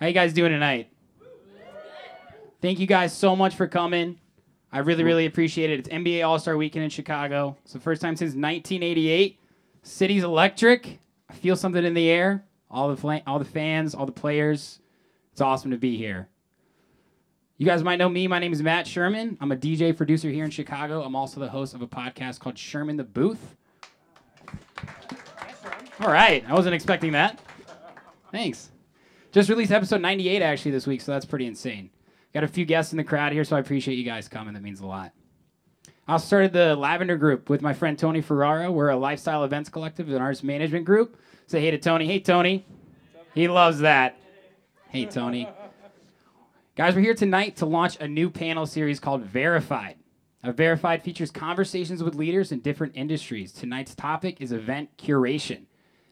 How you guys doing tonight? Thank you guys so much for coming. I really, really appreciate it. It's NBA All Star Weekend in Chicago. It's the first time since 1988. City's electric. I feel something in the air. All the fla- all the fans, all the players. It's awesome to be here. You guys might know me. My name is Matt Sherman. I'm a DJ producer here in Chicago. I'm also the host of a podcast called Sherman the Booth. All right, I wasn't expecting that. Thanks. Just released episode 98 actually this week, so that's pretty insane. Got a few guests in the crowd here, so I appreciate you guys coming. That means a lot. I started the Lavender Group with my friend Tony Ferrara. We're a lifestyle events collective, an artist management group. Say hey to Tony. Hey, Tony. He loves that. Hey, Tony. Guys, we're here tonight to launch a new panel series called Verified. Now, Verified features conversations with leaders in different industries. Tonight's topic is event curation.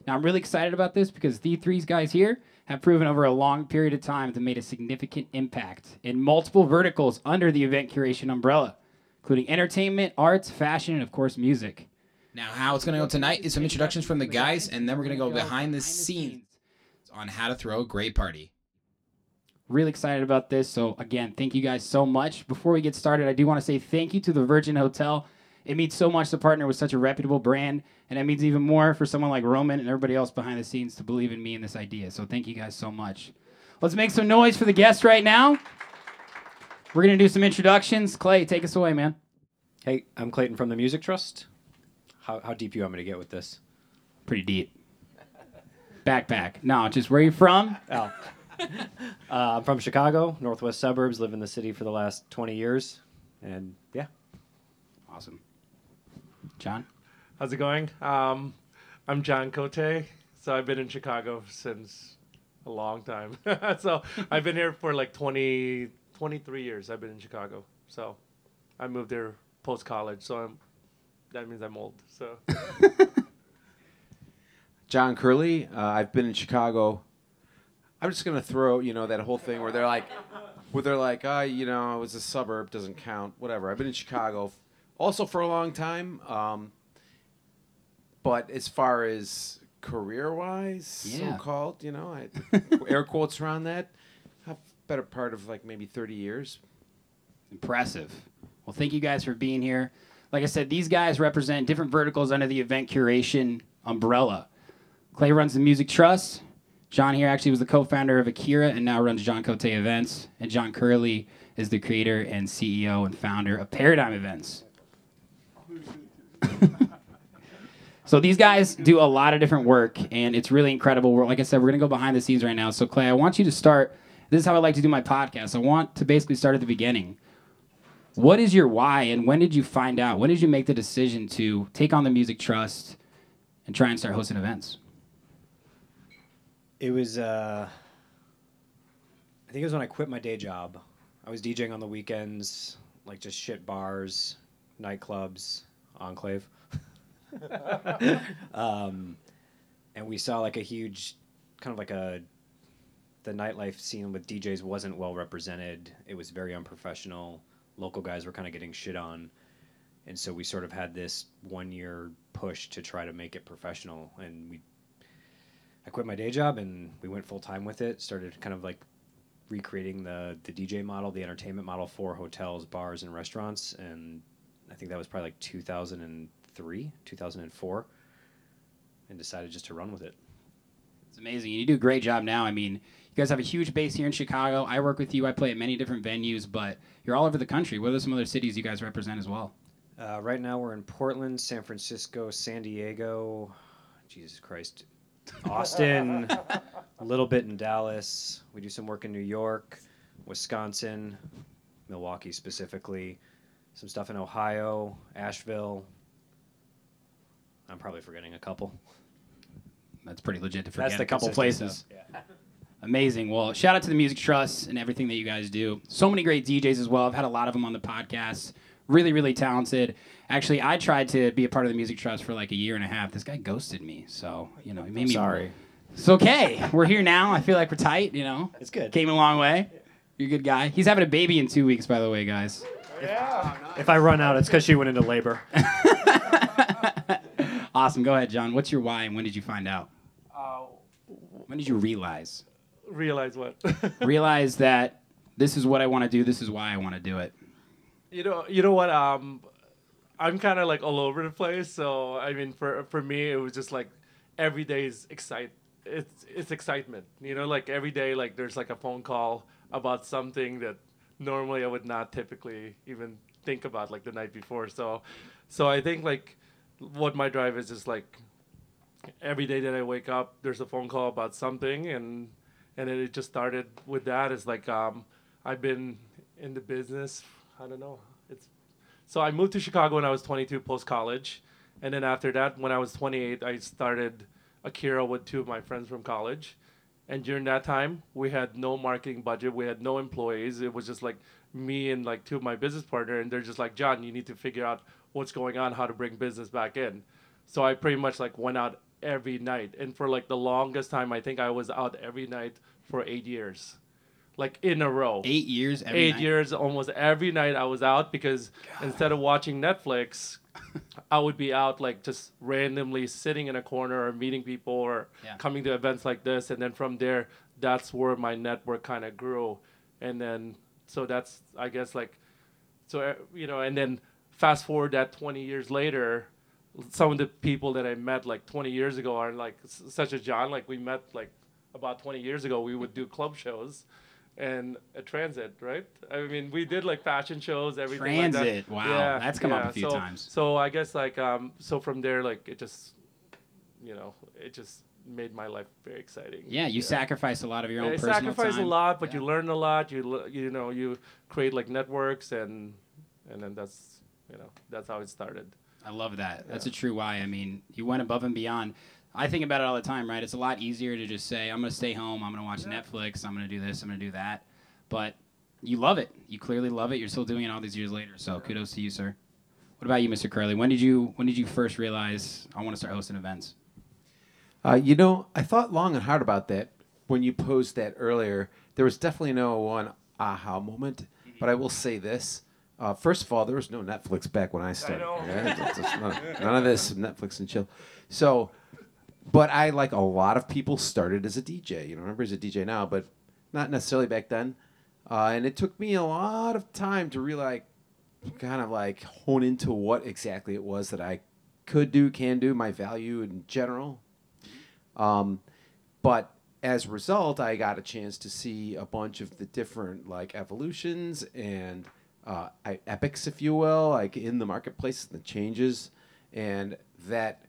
Now, I'm really excited about this because the three's guys here have proven over a long period of time to made a significant impact in multiple verticals under the event curation umbrella, including entertainment, arts, fashion, and of course, music. Now, how it's going to go tonight is some introductions from the guys, and then we're going to go behind the scenes on how to throw a great party. Really excited about this. So, again, thank you guys so much. Before we get started, I do want to say thank you to the Virgin Hotel. It means so much to partner with such a reputable brand, and it means even more for someone like Roman and everybody else behind the scenes to believe in me and this idea. So, thank you guys so much. Let's make some noise for the guests right now. We're going to do some introductions. Clay, take us away, man. Hey, I'm Clayton from the Music Trust. How, how deep you want me to get with this? Pretty deep. Backpack. No, just where you from? Oh. uh, I'm from Chicago, northwest suburbs, live in the city for the last 20 years. And yeah. Awesome. John? How's it going? Um, I'm John Cote. So I've been in Chicago since a long time. so I've been here for like 20, 23 years. I've been in Chicago. So I moved there post college. So I'm, that means I'm old. So John Curley. Uh, I've been in Chicago. I'm just gonna throw, you know, that whole thing where they're like, where they're like, ah, you know, it was a suburb, doesn't count, whatever. I've been in Chicago, also for a long time. Um, but as far as career-wise, Yeah. so-called, you know, I, air quotes around that, a better part of like maybe 30 years. Impressive. Well, thank you guys for being here. Like I said, these guys represent different verticals under the event curation umbrella. Clay runs the Music Trust. John here actually was the co-founder of Akira and now runs John Cote Events. And John Curley is the creator and CEO and founder of Paradigm Events. So these guys do a lot of different work, and it's really incredible. We're, like I said, we're gonna go behind the scenes right now. So Clay, I want you to start. This is how I like to do my podcast. I want to basically start at the beginning. What is your why, and when did you find out? When did you make the decision to take on the Music Trust and try and start hosting events? It was, uh, I think it was when I quit my day job. I was DJing on the weekends, like just shit bars, nightclubs, Enclave. um, and we saw like a huge, kind of like a, the nightlife scene with DJs wasn't well represented. It was very unprofessional. Local guys were kind of getting shit on. And so we sort of had this one year push to try to make it professional. And we I quit my day job and we went full time with it. Started kind of like recreating the the DJ model, the entertainment model for hotels, bars, and restaurants. And I think that was probably like 2003, 2004, and decided just to run with it. It's amazing. You do a great job now. I mean, you guys have a huge base here in Chicago. I work with you. I play at many different venues, but you're all over the country. What are some other cities you guys represent as well? Uh, right now we're in Portland, San Francisco, San Diego. Jesus Christ. Austin, a little bit in Dallas. We do some work in New York, Wisconsin, Milwaukee specifically, some stuff in Ohio, Asheville. I'm probably forgetting a couple. That's pretty legit to forget That's the a couple places. Yeah. Amazing. Well, shout out to the Music Trust and everything that you guys do. So many great DJs as well. I've had a lot of them on the podcast. Really, really talented. Actually, I tried to be a part of the Music Trust for like a year and a half. This guy ghosted me, so you know, he made me Sorry. It's okay. We're here now. I feel like we're tight. You know, It's good. came a long way. You're a good guy. He's having a baby in two weeks, by the way, guys. Yeah. If I run out, it's because she went into labor. awesome. Go ahead, John. What's your why and when did you find out? uh, When did you realize? Realize what? Realize that this is what I want to do. This is why I want to do it. you know, you know what? Um, I'm kind of like all over the place. So I mean, for for me, it was just like every day is excite. It's it's excitement. You know, like every day, like there's like a phone call about something that normally I would not typically even think about like the night before. So, so I think like what my drive is is like every day that I wake up, there's a phone call about something, and and it just started with that. It's like um, I've been in the business. I don't know. It's so I moved to Chicago when I was 22, post college, and then after that, when I was 28, I started Akira with two of my friends from college. And during that time, we had no marketing budget. We had no employees. It was just like me and like two of my business partner, and they're just like, John, you need to figure out what's going on, how to bring business back in. So I pretty much like went out every night, and for like the longest time, I think I was out every night for eight years, like in a row. Eight years. Every eight night. years, almost every night I was out because instead of watching Netflix, I would be out like just randomly sitting in a corner or meeting people or Yeah. coming to events like this, and then from there, that's where my network kind of grew, and then so that's I guess like, so uh, you know, and then fast forward that 20 years later. Some of the people that I met like 20 years ago are like s- such as John. Like we met like about 20 years ago. We would do club shows, and a transit, right? I mean, we did like fashion shows, everything. like that. Transit, wow, that's come up a few so, times. So I guess like um, so from there, like it just, you know, it just made my life very exciting. Yeah, you sacrifice a lot of your own I personal sacrifice time. a lot, but Yeah. you learn a lot. You you know you create like networks and and then that's you know that's how it started. I love that. That's Yeah. a true why. I mean, you went above and beyond. I think about it all the time, right? It's a lot easier to just say, I'm going to stay home, I'm going to watch Netflix, I'm going to do this, I'm going to do that. But you love it. You clearly love it. You're still doing it all these years later. So kudos to you, sir. What about you, Mr. Curley? When did you when did you first realize I want to start hosting events? Uh, you know, I thought long and hard about that when you posed that earlier. There was definitely no one aha moment, but I will say this. Uh, first of all, there was no Netflix back when I started. know. Yeah, none, none of this Netflix and chill. So, but I, like a lot of people, started as a DJ. You know, remember as a DJ now, but not necessarily back then. Uh, and it took me a lot of time to really like, kind of like hone into what exactly it was that I could do, can do, my value in general. Um, but as a result, I got a chance to see a bunch of the different like evolutions and uh, epics, if you will, like in the marketplace, the changes, and that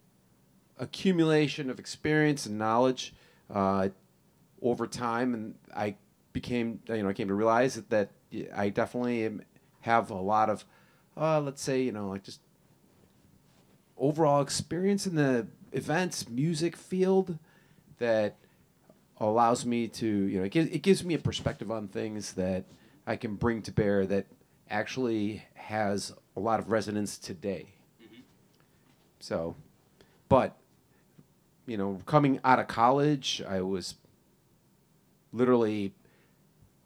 accumulation of experience and knowledge uh, over time, and I became, you know, I came to realize that, that I definitely am, have a lot of, uh, let's say, you know, like just overall experience in the events music field that allows me to you know it gives, it gives me a perspective on things that I can bring to bear that actually has a lot of resonance today. So, but you know, coming out of college, I was literally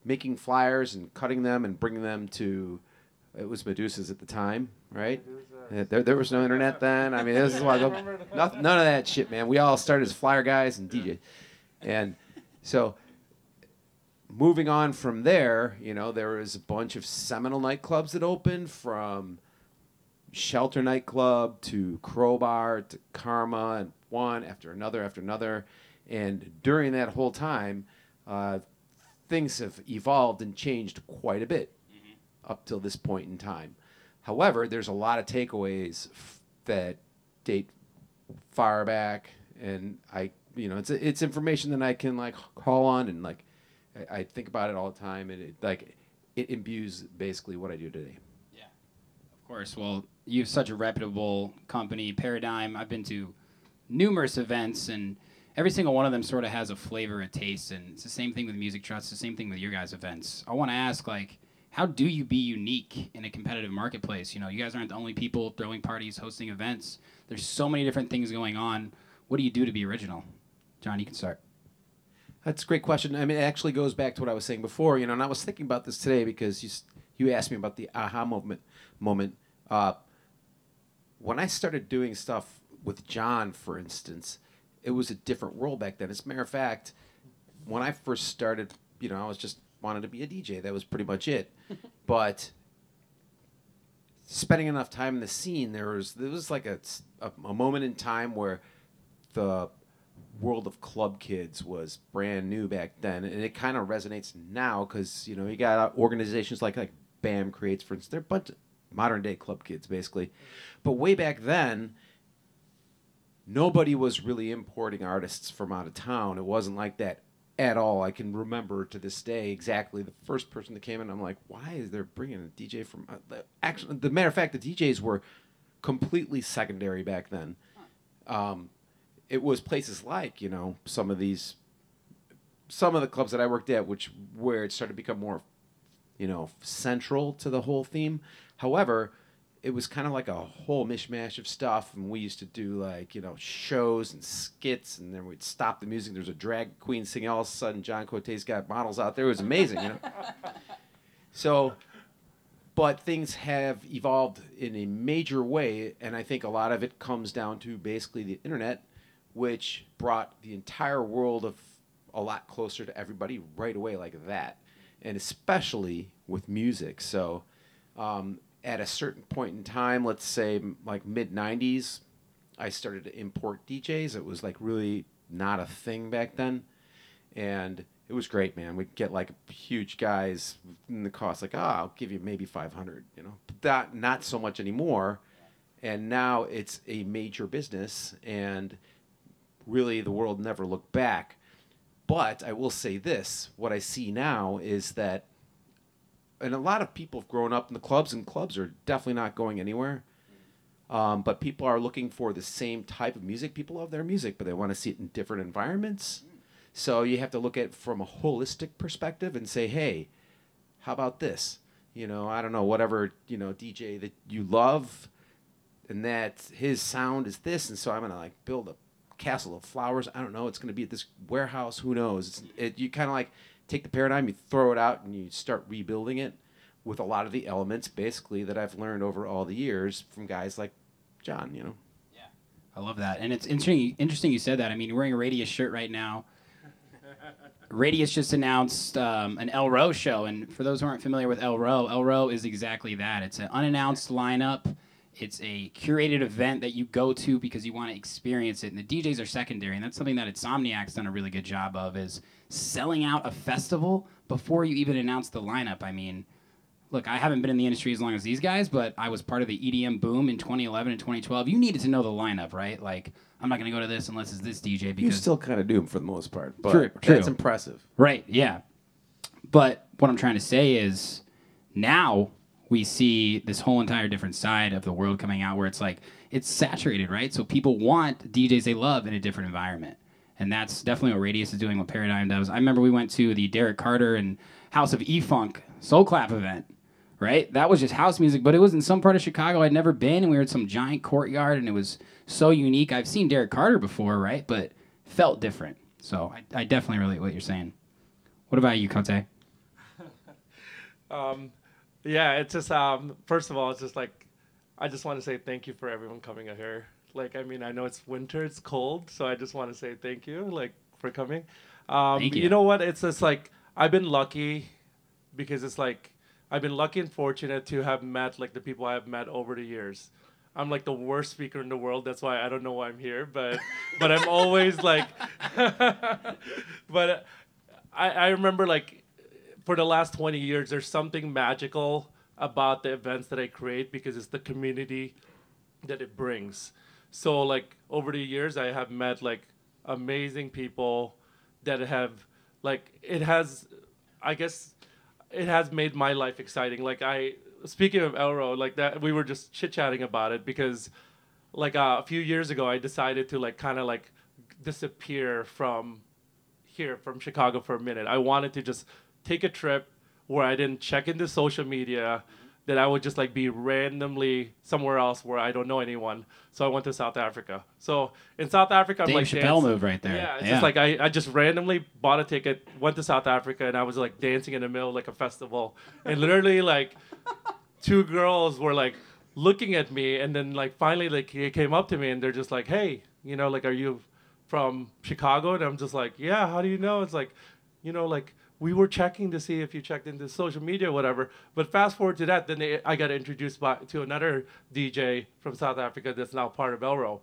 making flyers and cutting them and bringing them to it was Medusa's at the time, right? Yeah, There, there was no internet then. I mean, this is why nothing, none of that shit, man. We all started as flyer guys and DJ, and so moving on from there, you know, there was a bunch of seminal nightclubs that opened from Shelter nightclub to Crowbar to Karma and one after another after another, and during that whole time, uh, things have evolved and changed quite a bit up till this point in time. However, there's a lot of takeaways f- that date far back, and I, you know, it's it's information that I can like call on and like I, I think about it all the time, and it like it imbues basically what I do today. Yeah, of course. Well, you have such a reputable company, Paradigm. I've been to numerous events, and every single one of them sort of has a flavor, a taste, and it's the same thing with Music Trust. The same thing with your guys' events. I want to ask, like, how do you be unique in a competitive marketplace? You know, you guys aren't the only people throwing parties, hosting events. There's so many different things going on. What do you do to be original? John, you can start. That's a great question. I mean, it actually goes back to what I was saying before, you know, and I was thinking about this today because you you asked me about the aha moment. Moment. Uh, when I started doing stuff with John, for instance, it was a different world back then. As a matter of fact, when I first started, you know, I was just wanted to be a DJ. That was pretty much it. but spending enough time in the scene, there was there was like a, a, a moment in time where the world of club kids was brand new back then, and it kind of resonates now because you know you got organizations like like BAM creates, for instance, they're a bunch of modern day club kids basically, but way back then. Nobody was really importing artists from out of town. It wasn't like that at all. I can remember to this day exactly the first person that came in. I'm like, why is there bringing a DJ from? Uh, actually, the matter of fact, the DJs were completely secondary back then. Um, it was places like you know some of these, some of the clubs that I worked at, which where it started to become more, you know, central to the whole theme. However, it was kind of like a whole mishmash of stuff and we used to do like you know shows and skits and then we'd stop the music there's a drag queen singing all of a sudden john cote's got models out there it was amazing you know so but things have evolved in a major way and i think a lot of it comes down to basically the internet which brought the entire world of a lot closer to everybody right away like that and especially with music so um, at a certain point in time, let's say like mid 90s, I started to import DJs. It was like really not a thing back then. And it was great, man. We'd get like huge guys in the cost, like, oh, I'll give you maybe 500, you know, that not so much anymore. And now it's a major business, and really the world never looked back. But I will say this what I see now is that and a lot of people have grown up in the clubs, and clubs are definitely not going anywhere. Um, but people are looking for the same type of music. People love their music, but they want to see it in different environments. So you have to look at it from a holistic perspective and say, hey, how about this? You know, I don't know, whatever, you know, DJ that you love and that his sound is this. And so I'm going to like build a castle of flowers. I don't know. It's going to be at this warehouse. Who knows? It's, it, you kind of like take the paradigm, you throw it out, and you start rebuilding it with a lot of the elements, basically, that I've learned over all the years from guys like John. You know. Yeah, I love that, and it's interesting. Interesting you said that. I mean, you're wearing a Radius shirt right now. Radius just announced um, an Elrow show, and for those who aren't familiar with Elrow, El Row is exactly that. It's an unannounced lineup. It's a curated event that you go to because you want to experience it, and the DJs are secondary, and that's something that Insomniac's done a really good job of. Is selling out a festival before you even announce the lineup. I mean, look, I haven't been in the industry as long as these guys, but I was part of the EDM boom in 2011 and 2012. You needed to know the lineup, right? Like, I'm not going to go to this unless it's this DJ because you still kind of do them for the most part, but True, that's impressive. Right, yeah. But what I'm trying to say is now we see this whole entire different side of the world coming out where it's like it's saturated, right? So people want DJs they love in a different environment. And that's definitely what Radius is doing, what Paradigm does. I remember we went to the Derrick Carter and House of E Funk Soul Clap event, right? That was just house music, but it was in some part of Chicago I'd never been, and we were in some giant courtyard, and it was so unique. I've seen Derrick Carter before, right? But felt different. So I, I definitely relate what you're saying. What about you, Cote? Um, yeah, it's just um, first of all, it's just like I just want to say thank you for everyone coming out here. Like, I mean, I know it's winter, it's cold, so I just want to say thank you, like, for coming. Um, Thank you. you. know what? It's just like I've been lucky because it's like I've been lucky and fortunate to have met like the people I have met over the years. I'm like the worst speaker in the world. That's why I don't know why I'm here, but but I'm always like, but I I remember like for the last 20 years, there's something magical about the events that I create because it's the community that it brings. So like over the years, I have met like amazing people that have like it has, I guess, it has made my life exciting. Like I speaking of Elrow, like that we were just chit chatting about it because like uh, a few years ago, I decided to like kind of like disappear from here from Chicago for a minute. I wanted to just take a trip where I didn't check into social media, that I would just like be randomly somewhere else where I don't know anyone. So I went to South Africa. So in South Africa, I'm Dave like Chappelle dancing- move right there. Yeah, it's Yeah. just like I, I just randomly bought a ticket, went to South Africa, and I was like dancing in the middle of like a festival, and literally like two girls were like looking at me, and then like finally like they came up to me and they're just like, hey, you know, like are you from Chicago? And I'm just like, yeah. How do you know? It's like you know, like we were checking to see if you checked into social media or whatever. But fast forward to that, then they, I got introduced by to another DJ from South Africa that's now part of Elrow.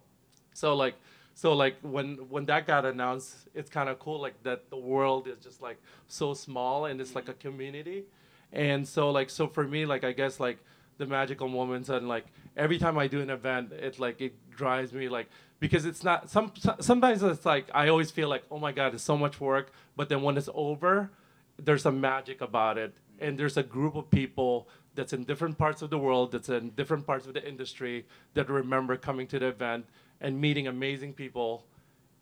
So like, so like when when that got announced, it's kind of cool like that the world is just like so small and it's like a mm-hmm. community, and so like so for me like I guess like the magical moments and like every time I do an event, it like it drives me like because it's not some sometimes it's like I always feel like oh my god it's so much work, but then when it's over, there's a magic about it. And there's a group of people that's in different parts of the world that's in different parts of the industry that remember coming to the event and meeting amazing people.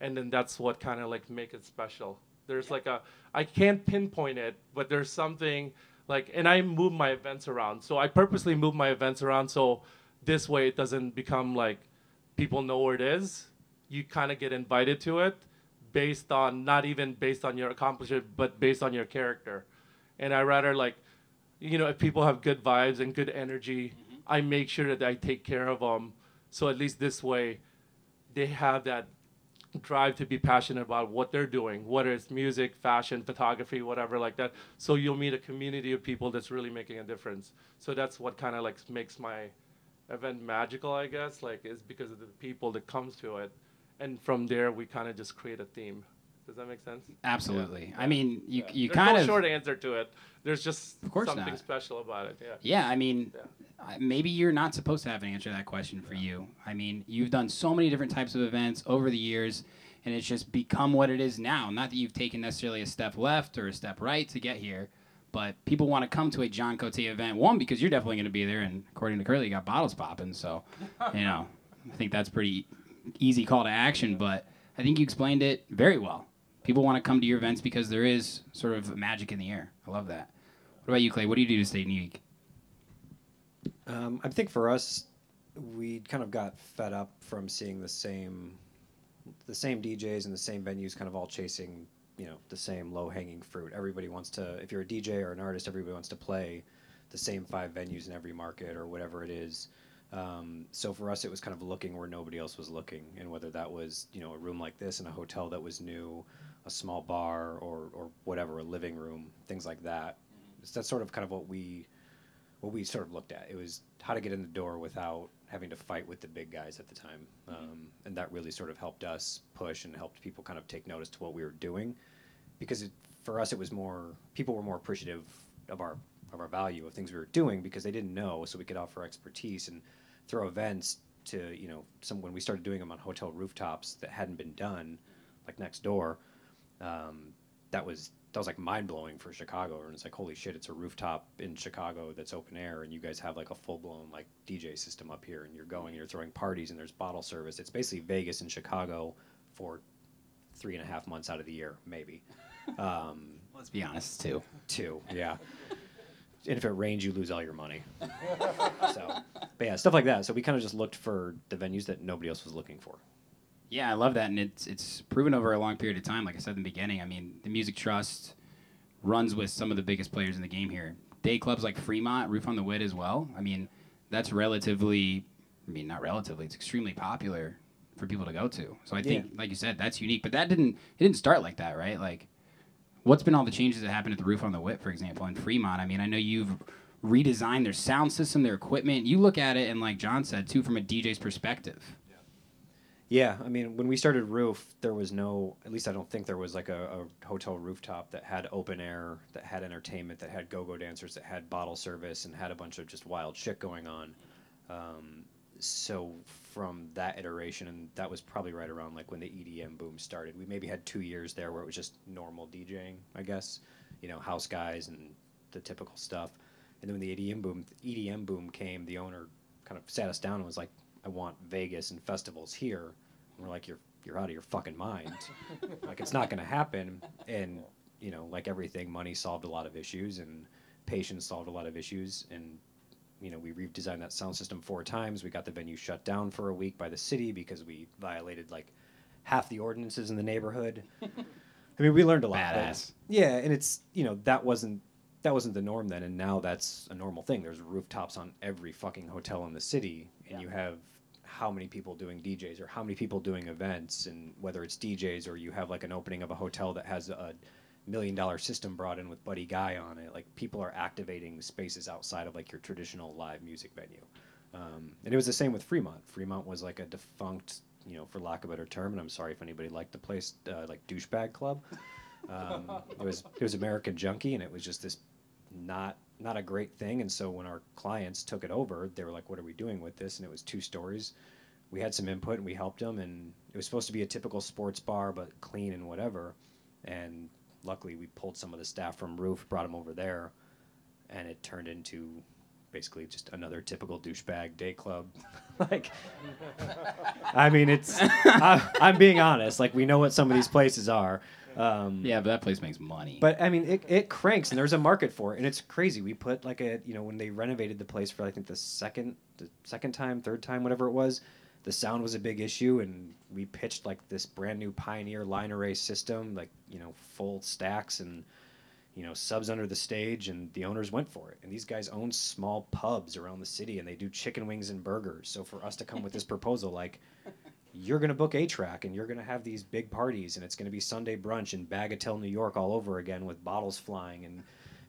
And then that's what kind of like make it special. There's like a i can't pinpoint it but there's something like and i move my events around. So i purposely move my events around so this way it doesn't become like people know where it is. You kind of get invited to it based on not even based on your accomplishment but based on your character and i rather like you know if people have good vibes and good energy mm-hmm. i make sure that i take care of them so at least this way they have that drive to be passionate about what they're doing, whether it's music, fashion, photography, whatever like that. So you'll meet a community of people that's really making a difference. So that's what kind of like makes my event magical, I guess, like is because of the people that comes to it. And from there we kind of just create a theme. Does that make sense? Absolutely. I mean, you Yeah. you There's kind no of short answer to it. There's just Of course something not. special about it. Yeah. Yeah, I mean, Yeah. Maybe you're not supposed to have an answer to that question for you. I mean, you've done so many different types of events over the years, and it's just become what it is now. Not that you've taken necessarily a step left or a step right to get here, but people want to come to a John Cote event. One, because you're definitely going to be there, and according to Curley, you got bottles popping. So, you know, I think that's pretty easy call to action. But I think you explained it very well. People want to come to your events because there is sort of magic in the air. I love that. What about you, Clay? What do you do to stay unique? Um, I think for us, we kind of got fed up from seeing the same, the same DJs and the same venues, kind of all chasing, you know, the same low hanging fruit. Everybody wants to. If you're a DJ or an artist, everybody wants to play the same five venues in every market or whatever it is. Um, so for us, it was kind of looking where nobody else was looking, and whether that was you know a room like this in a hotel that was new, a small bar, or or whatever, a living room, things like that. So that's sort of kind of what we what we sort of looked at. It was how to get in the door without having to fight with the big guys at the time, um, and that really sort of helped us push and helped people kind of take notice to what we were doing, because it, for us it was more people were more appreciative of our of our value of things we were doing because they didn't know, so we could offer expertise and throw events to you know some when we started doing them on hotel rooftops that hadn't been done, like next door. Um, that was that was like mind blowing for Chicago, and it's like holy shit, it's a rooftop in Chicago that's open air, and you guys have like a full blown like DJ system up here, and you're going, you're throwing parties, and there's bottle service. It's basically Vegas in Chicago for three and a half months out of the year, maybe. Um, Let's be honest, too. two, yeah. And if it rains, you lose all your money. so, but yeah, stuff like that. So we kind of just looked for the venues that nobody else was looking for. Yeah, I love that, and it's it's proven over a long period of time. Like I said in the beginning, I mean, the Music Trust runs with some of the biggest players in the game here. Day clubs like Fremont, Roof on the Wit as well. I mean, that's relatively, I mean, not relatively, it's extremely popular for people to go to. So I think, like you said, that's unique. But that didn't it didn't start like that, right? Like, what's been all the changes that happened at the Roof on the Wit, for example, in Fremont? I mean, I know you've redesigned their sound system, their equipment. You look at it, and like John said too, from a DJ's perspective. Yeah, I mean, when we started Roof, there was no, at least I don't think there was like a, a hotel rooftop that had open air, that had entertainment, that had go go dancers, that had bottle service, and had a bunch of just wild shit going on. Um, so from that iteration, and that was probably right around like when the EDM boom started. We maybe had two years there where it was just normal DJing, I guess, you know, house guys and the typical stuff. And then when the EDM boom, EDM boom came, the owner kind of sat us down and was like, "I want Vegas and festivals here." And we're like, "You're you're out of your fucking mind. like it's not going to happen." And you know, like everything, money solved a lot of issues, and patience solved a lot of issues, and you know, we redesigned that sound system four times. We got the venue shut down for a week by the city because we violated like half the ordinances in the neighborhood. I mean, we learned a lot. Badass. yeah, and it's you know that wasn't that wasn't the norm then, and now that's a normal thing. There's rooftops on every fucking hotel in the city, and you have how many people doing DJs or how many people doing events, and whether it's DJs or you have like an opening of a hotel that has a million dollar system brought in with Buddy Guy on it. Like people are activating spaces outside of like your traditional live music venue. Um, and it was the same with Fremont. Fremont was like a defunct, you know, for lack of a better term. And I'm sorry if anybody liked the place, uh, like douchebag club. Um, it was it was American Junkie, and it was just this not not a great thing. And so when our clients took it over, they were like, "What are we doing with this?" And it was two stories. We had some input and we helped them, and it was supposed to be a typical sports bar, but clean and whatever. And luckily, we pulled some of the staff from Roof, brought them over there, and it turned into basically just another typical douchebag day club. like, I mean, it's I, I'm being honest. Like, we know what some of these places are. Um, Yeah, but that place makes money. but I mean, it, it cranks, and there's a market for it, and it's crazy. We put like a, you know, when they renovated the place for I think the second, the second time, third time, whatever it was, the sound was a big issue, and we pitched like this brand new Pioneer line array system, like you know, full stacks and you know subs under the stage, and the owners went for it. And these guys own small pubs around the city, and they do chicken wings and burgers. So for us to come with this proposal, like you're going to book a track and you're going to have these big parties and it's going to be Sunday brunch in Bagatelle, New York all over again with bottles flying and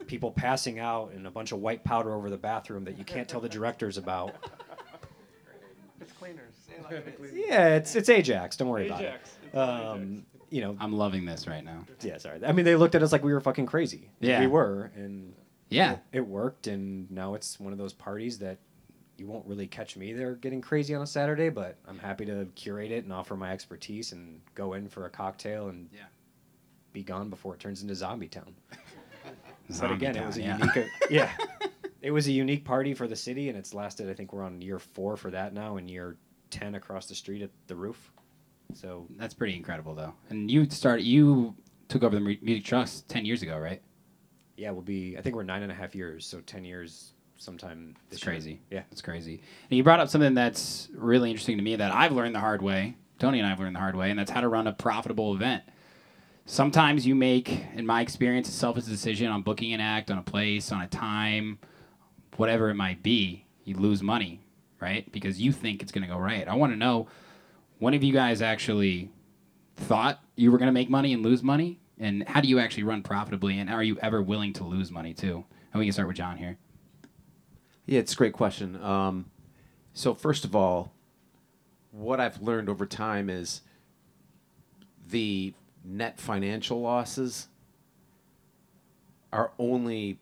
people passing out and a bunch of white powder over the bathroom that you can't tell the directors about. It's cleaners. Say like the. Yeah, it's it's Ajax. Don't worry Ajax. About it. Um, Ajax. you know, I'm loving this right now. yeah, sorry. I mean, they looked at us like we were fucking crazy. Yeah. we were, and Yeah. it, it worked. And now it's one of those parties that you won't really catch me there getting crazy on a Saturday, but I'm happy to curate it and offer my expertise and go in for a cocktail and Yeah. be gone before it turns into Zombie Town. but Zombie again, it was a yeah. unique, yeah, it was a unique party for the city, and it's lasted. I think we're on year four for that now, and year ten across the street at the roof. So That's pretty incredible, though. And you started, you took over the music trust 10 years ago, right? yeah, we'll be. I think we're nine and a half years, so ten years sometime. It's This year. crazy. Yeah. It's crazy. And you brought up something that's really interesting to me that I've learned the hard way. Tony and I have learned the hard way, and that's how to run a profitable event. Sometimes you make, in my experience, a selfish decision on booking an act, on a place, on a time, whatever it might be. You lose money, right? Because you think it's going to go right. I want to know when have you guys actually thought you were going to make money and lose money? And how do you actually run profitably? And are you ever willing to lose money too? And we can start with John here. Yeah, it's a great question. Um, so first of all, what I've learned over time is the net financial losses are only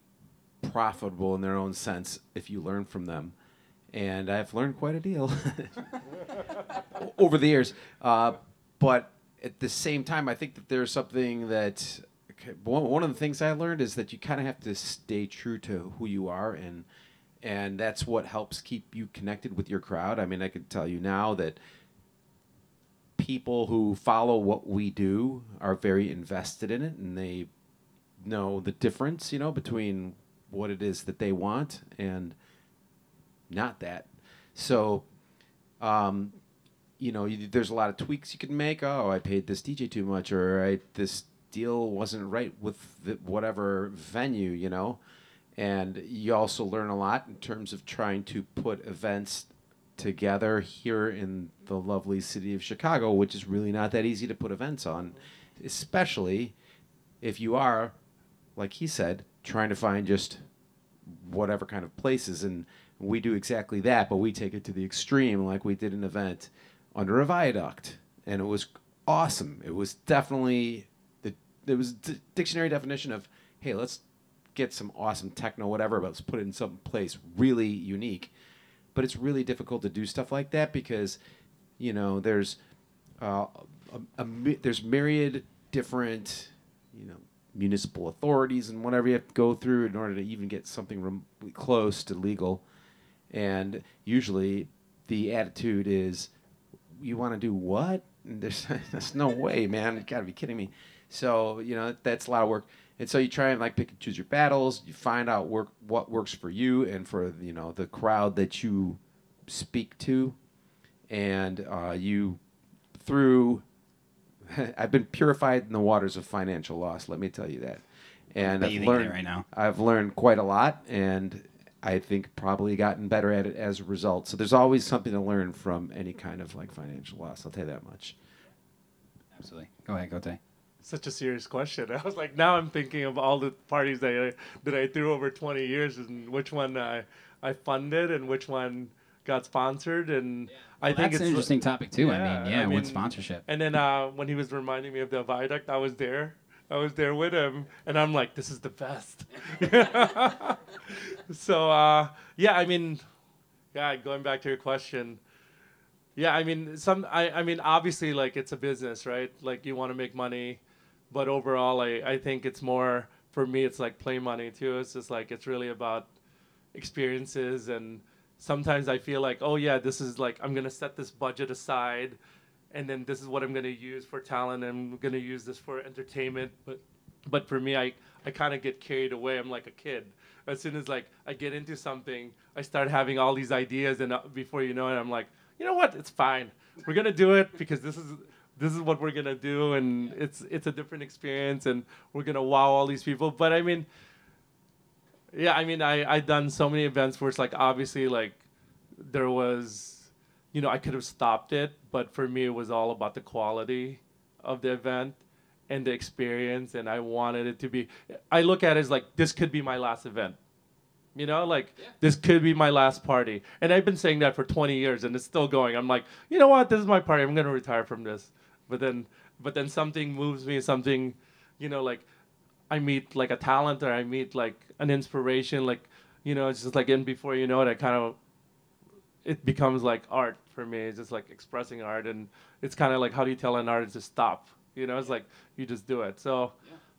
profitable in their own sense if you learn from them. And I've learned quite a deal over the years. Uh, but at the same time, I think that there's something that one, of the things I learned is that you kind of have to stay true to who you are and and that's what helps keep you connected with your crowd. I mean, I could tell you now that people who follow what we do are very invested in it and they know the difference, you know, between what it is that they want and not that. So, um, you know, you, there's a lot of tweaks you can make. Oh, I paid this DJ too much, or I, this deal wasn't right with the, whatever venue, you know. And you also learn a lot in terms of trying to put events together here in the lovely city of Chicago, which is really not that easy to put events on, especially if you are, like he said, trying to find just whatever kind of places. And we do exactly that, but we take it to the extreme, like we did an event under a viaduct, and it was awesome. It was definitely the it was d- dictionary definition of hey, let's get some awesome techno, whatever, but let's put it in some place really unique. But it's really difficult to do stuff like that because, you know, there's uh, a, a, there's myriad different, you know, municipal authorities and whatever you have to go through in order to even get something remotely close to legal. And usually, the attitude is, "You want to do what?" And there's, there's no way, man. You got to be kidding me. So you know that's a lot of work. And so you try and like pick and choose your battles. You find out work what works for you and for you know the crowd that you speak to, and uh, you through. I've been purified in the waters of financial loss. Let me tell you that, and I've bathing in it learned right now. I've learned quite a lot, and I think probably gotten better at it as a result. So there's always something to learn from any kind of like financial loss. I'll tell you that much. Absolutely. Go ahead, Cote. such a serious question. I was like, now I'm thinking of all the parties that I, that I threw over 20 years and which one I, I funded and which one got sponsored. And I Well, think that's it's an interesting topic too. Yeah, I mean, yeah, I with sponsorship. And then uh, when he was reminding me of the viaduct, I was there. I was there with him, and I'm like, this is the best. so uh, yeah, I mean, yeah, going back to your question. Yeah, I mean, some. I, I mean, obviously, like it's a business, right? Like you want to make money, but overall, I, I think it's more for me. It's like play money too. It's just like it's really about experiences, and sometimes I feel like, oh yeah, this is like I'm gonna set this budget aside, and then this is what I'm gonna use for talent. I'm gonna use this for entertainment, but but for me, I I kind of get carried away. I'm like a kid. As soon as like I get into something, I start having all these ideas, and uh, before you know it, I'm like, you know what? It's fine. We're gonna do it because this is this is what we're gonna do, and it's it's a different experience, and we're gonna wow all these people. But I mean, yeah, I mean, I I done so many events where it's like obviously like there was, you know, I could have stopped it, but for me it was all about the quality of the event and the experience, and I wanted it to be. I look at it as like this could be my last event. You know, like this could be my last party, and I've been saying that for 20 years, and it's still going. I'm like, you know what? This is my party. I'm gonna retire from this. But then, but then something moves me. Something, you know, like I meet like a talent or I meet like an inspiration. Like, you know, it's just like, and before you know it, I kind of it becomes like art for me. It's just like expressing art, and it's kind of like how do you tell an artist to stop? You know, it's like you just do it. So,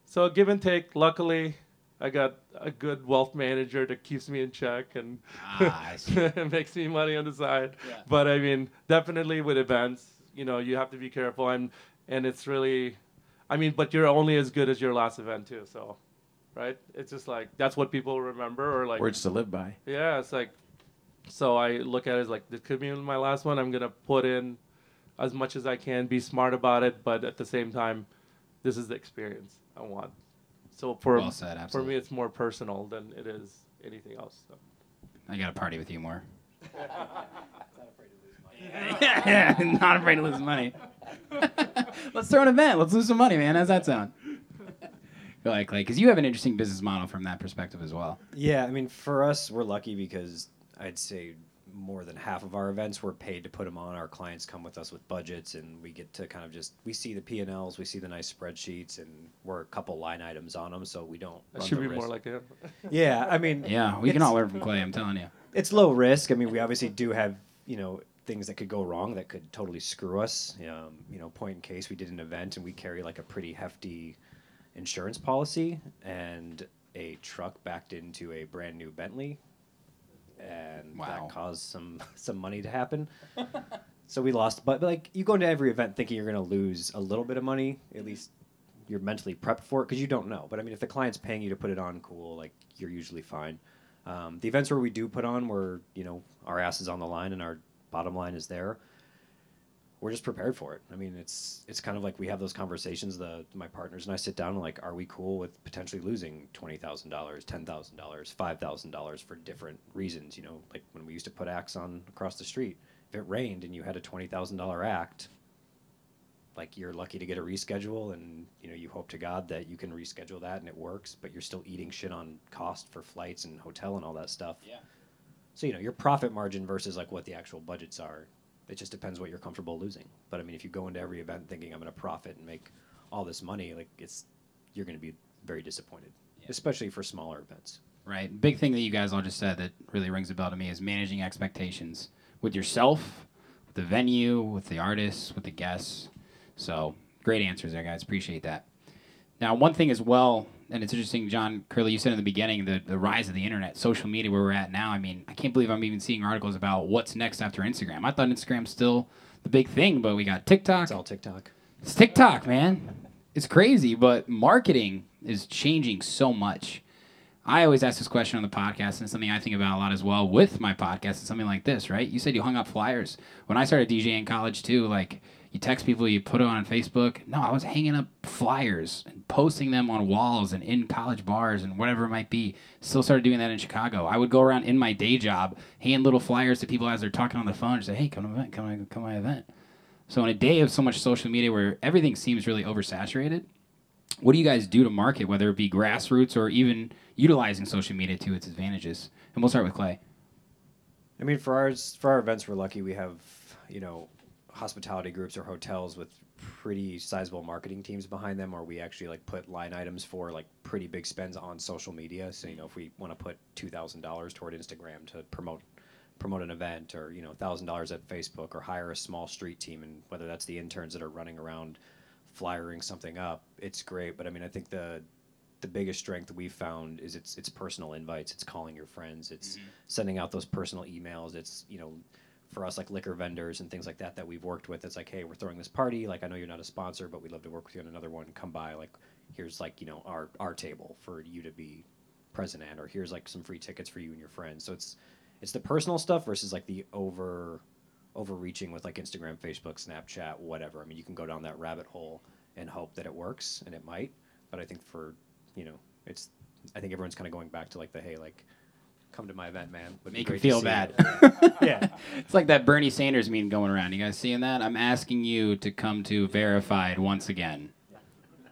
so give and take. Luckily, I got a good wealth manager that keeps me in check and Ah, makes me money on the side. Yeah. But I mean, definitely with events, you know, you have to be careful, and and it's really, I mean, but you're only as good as your last event too. So, right? It's just like that's what people remember, or like Words to live by. yeah, it's like, so I look at it as like this could be my last one. I'm gonna put in as much as I can, be smart about it, but at the same time, this is the experience I want. So for Well said, for me, it's more personal than it is anything else. So. I got to party with you more. yeah, not afraid to lose money. Let's throw an event. Let's lose some money, man. How's that sound? Go ahead, Clay, because you have an interesting business model from that perspective as well. Yeah, I mean, for us, we're lucky because I'd say more than half of our events we're paid to put them on. Our clients come with us with budgets, and we get to kind of just we see the P and Ls, we see the nice spreadsheets, and we're a couple line items on them, so we don't. That run should the be more like him. Yeah, I mean, Yeah, we can all learn from Clay. I'm telling you. it's low risk. I mean, we obviously do have you know things that could go wrong that could totally screw us. Um, you know, point in case we did an event and we carry like a pretty hefty insurance policy, and a truck backed into a brand new Bentley, and Wow. that caused some some money to happen. so we lost, but like you go into every event thinking you're going to lose a little bit of money, at least. You're mentally prepped for it because you don't know. But I mean, if the client's paying you to put it on, cool. Like you're usually fine. Um, the events where we do put on, where you know our ass is on the line and our bottom line is there, we're just prepared for it. I mean, it's it's kind of like we have those conversations. The my partners and I sit down and like, are we cool with potentially losing twenty thousand dollars, ten thousand dollars, five thousand dollars for different reasons? You know, like when we used to put acts on across the street, if it rained and you had a twenty thousand dollar act, like you're lucky to get a reschedule, and you know you hope to God that you can reschedule that and it works, but you're still eating shit on cost for flights and hotel and all that stuff. Yeah. So you know your profit margin versus like what the actual budgets are. It just depends what you're comfortable losing. But I mean, if you go into every event thinking I'm going to profit and make all this money, like it's you're going to be very disappointed, especially for smaller events. Right. Big thing that you guys all just said that really rings a bell to me is managing expectations with yourself, with the venue, with the artists, with the guests. So great answers there, guys. Appreciate that. Now, one thing as well, and it's interesting, John Curley, you said in the beginning the, the rise of the internet, social media, where we're at now. I mean, I can't believe I'm even seeing articles about what's next after Instagram. I thought Instagram's still the big thing, but we got TikTok. It's all TikTok. It's TikTok, man. It's crazy, but marketing is changing so much. I always ask this question on the podcast, and something I think about a lot as well with my podcast. It's something like this, right? You said you hung up flyers. When I started DJing in college, too, like you text people, you put it on Facebook. No, I was hanging up flyers and posting them on walls and in college bars and whatever it might be. Still started doing that in Chicago. I would go around in my day job, hand little flyers to people as they're talking on the phone, and say, "Hey, come to my event, come to come to my event." So in a day of so much social media where everything seems really oversaturated, what do you guys do to market, whether it be grassroots or even utilizing social media to its advantages? And we'll start with Clay. I mean, for ours, for our events, we're lucky we have, you know, hospitality groups or hotels with pretty sizable marketing teams behind them, or we actually like put line items for like pretty big spends on social media. So you know, if we want to put two thousand dollars toward Instagram to promote promote an event, or you know, thousand dollars at Facebook, or hire a small street team, and whether that's the interns that are running around flyering something up, it's great. But I mean, I think the the biggest strength we've found is it's it's personal invites. It's calling your friends. It's mm-hmm. sending out those personal emails. It's you know, for us like liquor vendors and things like that that we've worked with. It's like, hey, we're throwing this party. Like I know you're not a sponsor, but we'd love to work with you on another one. Come by. Like here's like you know our our table for you to be present at, or here's like some free tickets for you and your friends. So it's it's the personal stuff versus like the over overreaching with like Instagram, Facebook, Snapchat, whatever. I mean, you can go down that rabbit hole and hope that it works, and it might. But I think for you know, it's I think everyone's kind of going back to like the hey, like come to my event, man. Would Make him feel bad. you." yeah. It's like that Bernie Sanders meme going around. You guys seeing that? I'm asking you to come to verified once again.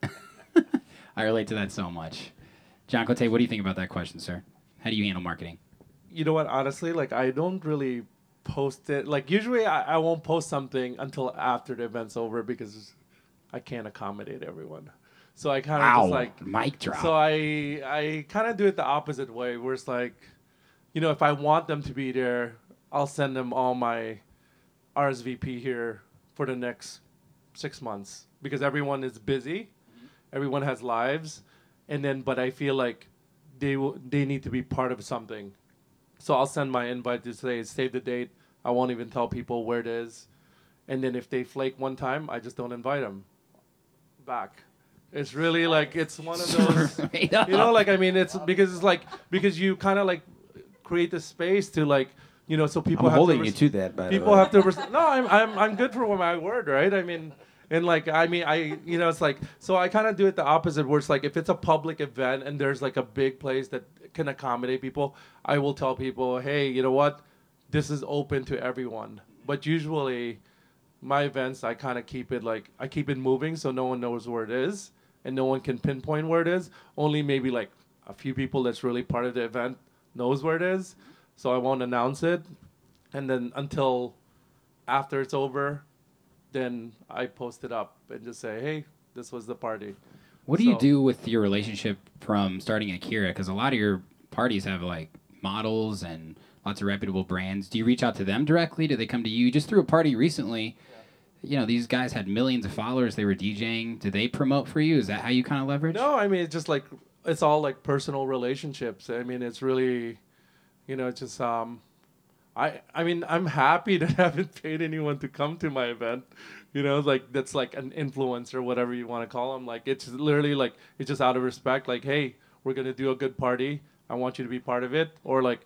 I relate to that so much. John Cote, what do you think about that question, sir? How do you handle marketing? you know what? Honestly, like I don't really post it. Like usually, I, I won't post something until after the event's over because I can't accommodate everyone. So I kind of just like Mic drop. So I I kind of do it the opposite way, where it's like, you know, if I want them to be there, I'll send them all my RSVP here for the next six months because everyone is busy, everyone has lives, and then but I feel like they w- they need to be part of something, so I'll send my invite to say save the date. I won't even tell people where it is, and then if they flake one time, I just don't invite them back. It's really like it's one of those you know like i mean it's because it's like because you kind of like create the space to like you know so people I'm have holding to you to that, by the people way. have to res- no I'm, I'm i'm good for my word right? I mean and like i mean i you know it's like so i kind of do it the opposite where it's like if it's a public event and there's like a big place that can accommodate people i will tell people hey you know what? This is open to everyone. But usually my events i kind of keep it like i keep it moving so no one knows where it is and no one can pinpoint where it is. Only maybe like a few people that's really part of the event knows where it is so i won't announce it and then until after it's over then i post it up and just say hey this was the party What do you do with your relationship from starting Akira? Because a lot of your parties have like models and lots of reputable brands. Do you reach out to them directly? Do they come to you? You just through a party recently. You know, these guys had millions of followers. They were DJing. Do they promote for you? Is that how you kind of leverage? No, I mean it's just like it's all like personal relationships. I mean it's really, you know, it's just um, I I mean I'm happy that I haven't paid anyone to come to my event. You know, like that's like an influencer, whatever you want to call them. Like it's literally like it's just out of respect. Like hey, we're gonna do a good party. I want you to be part of it. Or like,